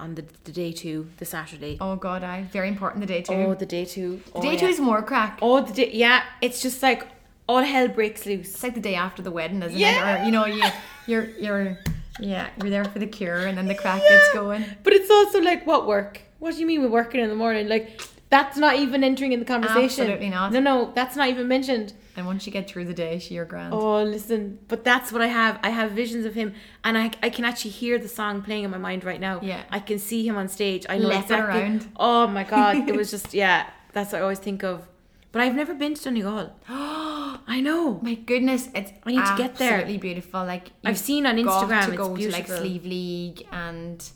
S1: on the, the day two, the Saturday.
S2: Oh God, I very important the day two.
S1: Oh, the day two.
S2: the
S1: oh,
S2: day
S1: yeah.
S2: two is more crack.
S1: Oh, the day. Yeah, it's just like all hell breaks loose.
S2: It's like the day after the wedding, isn't
S1: Yeah.
S2: it? Or you know, you you're you're yeah, you're there for the cure, and then the crack gets going.
S1: But it's also like what work? What do you mean we're working in the morning? Like that's not even entering in the conversation.
S2: Absolutely not.
S1: No, no, that's not even mentioned.
S2: And once you get through the day, you're grand.
S1: Oh, listen, but that's what I have. I have visions of him, and I, I can actually hear the song playing in my mind right now.
S2: Yeah.
S1: I can see him on stage. I know
S2: Left
S1: exactly.
S2: around.
S1: Oh my god, it was just yeah. That's what I always think of. But I've never been to Donegal. Oh I know.
S2: My goodness, it's
S1: I need to get there.
S2: Absolutely beautiful. Like
S1: I've
S2: you've
S1: seen on Instagram,
S2: to
S1: it's
S2: go to like. Slieve League and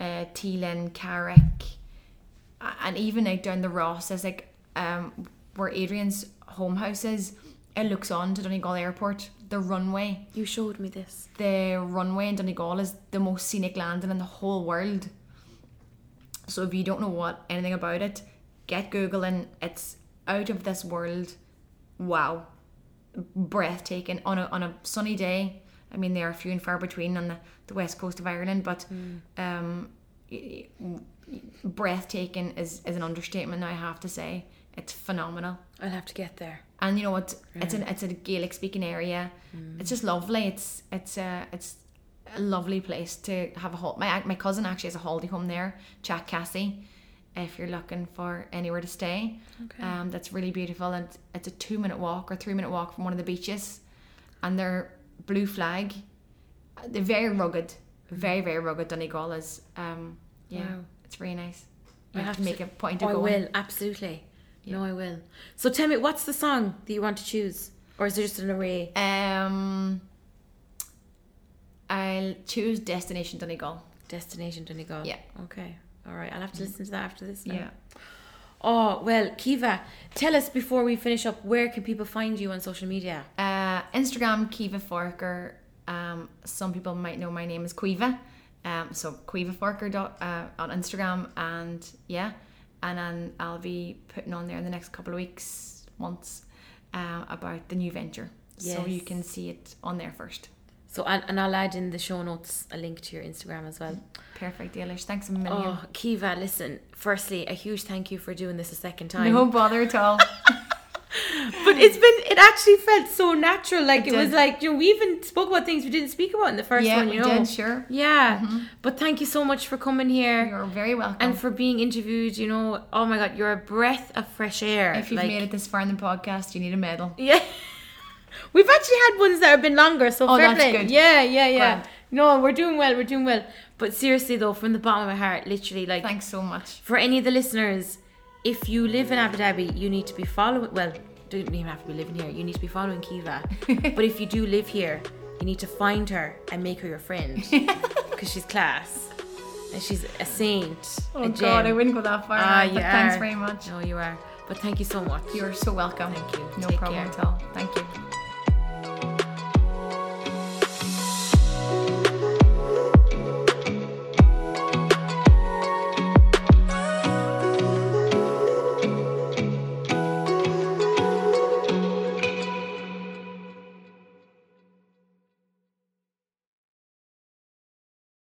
S2: uh, Teelin, Carrick, and even like down the Ross. There's like um where Adrian's home house is, it looks on to Donegal Airport. The runway,
S1: You showed me this.
S2: the runway in Donegal is the most scenic landing in the whole world. So if you don't know what anything about it, get googling. It's out of this world. Wow, breathtaking on a on a sunny day. I mean, they are few and far between on the, the west coast of Ireland, but um, y- y- breathtaking is, is an understatement. Now I have to say it's phenomenal.
S1: I'll have to get there.
S2: And you know what? It's an it's a Gaelic speaking area. It's just lovely. It's it's a it's a lovely place to have a hol My my cousin actually has a holiday home there, Jack Cassie. If you're looking for anywhere to stay,
S1: Okay.
S2: um, that's really beautiful. And it's a two minute walk or three minute walk from one of the beaches, and they're blue flag. They're very rugged, very very rugged. Donegal is. Um, yeah,
S1: Wow.
S2: It's really nice. You
S1: I
S2: have, to make a point
S1: Oh,
S2: of
S1: I
S2: going.
S1: will, absolutely. No, I will. So tell me, what's the song that you want to choose? Or is there just an array?
S2: Um, I'll choose Destination Donegal.
S1: Destination Donegal.
S2: Yeah.
S1: Okay. All right. I'll have to listen to that after this. Now.
S2: Yeah.
S1: Oh, well, Kiva, tell us before we finish up, where can people find you on social media?
S2: Uh, Instagram Kiva Forker. Um, some people might know my name is Quiva. Um, so Forker dot, uh, on Instagram and yeah, and then I'll be putting on there in the next couple of weeks, months, uh, about the new venture. So you can see it on there first.
S1: So, and, and I'll add in the show notes a link to your Instagram as well.
S2: Perfect, Eilish. Thanks a million.
S1: Oh, Kiva, listen, firstly, a huge thank you for doing this a second time.
S2: no bother at all.
S1: But it's been, it actually felt so natural. Like,
S2: It
S1: it, was like, you know, we even spoke about things we didn't speak about in the first
S2: yeah,
S1: one, you know.
S2: did, sure.
S1: Yeah. Mm-hmm. But thank you so much for coming here.
S2: You're very welcome.
S1: and for being interviewed, you know, oh my god, you're a breath of fresh air.
S2: if you've
S1: like,
S2: made it this far in the podcast, you need a medal.
S1: Yeah. We've actually had ones that have been longer, so
S2: Oh,
S1: fair
S2: that's
S1: play.
S2: good.
S1: Yeah, yeah, yeah.
S2: Grand.
S1: No, we're doing well, we're doing well. But seriously though, from the bottom of my heart, literally like
S2: Thanks so much.
S1: for any of the listeners, if you live in Abu Dhabi, you need to be following well, don't even have to be living here, you need to be following Kiva. but if you do live here, you need to find her and make her your friend. Because she's class. And she's a saint.
S2: Oh
S1: a
S2: God, I wouldn't go that far.
S1: Ah,
S2: now, but
S1: you
S2: thanks very much.
S1: No, you are. But thank you so much.
S2: You're so welcome.
S1: Thank you.
S2: No
S1: Take
S2: problem
S1: care.
S2: at all. Thank you.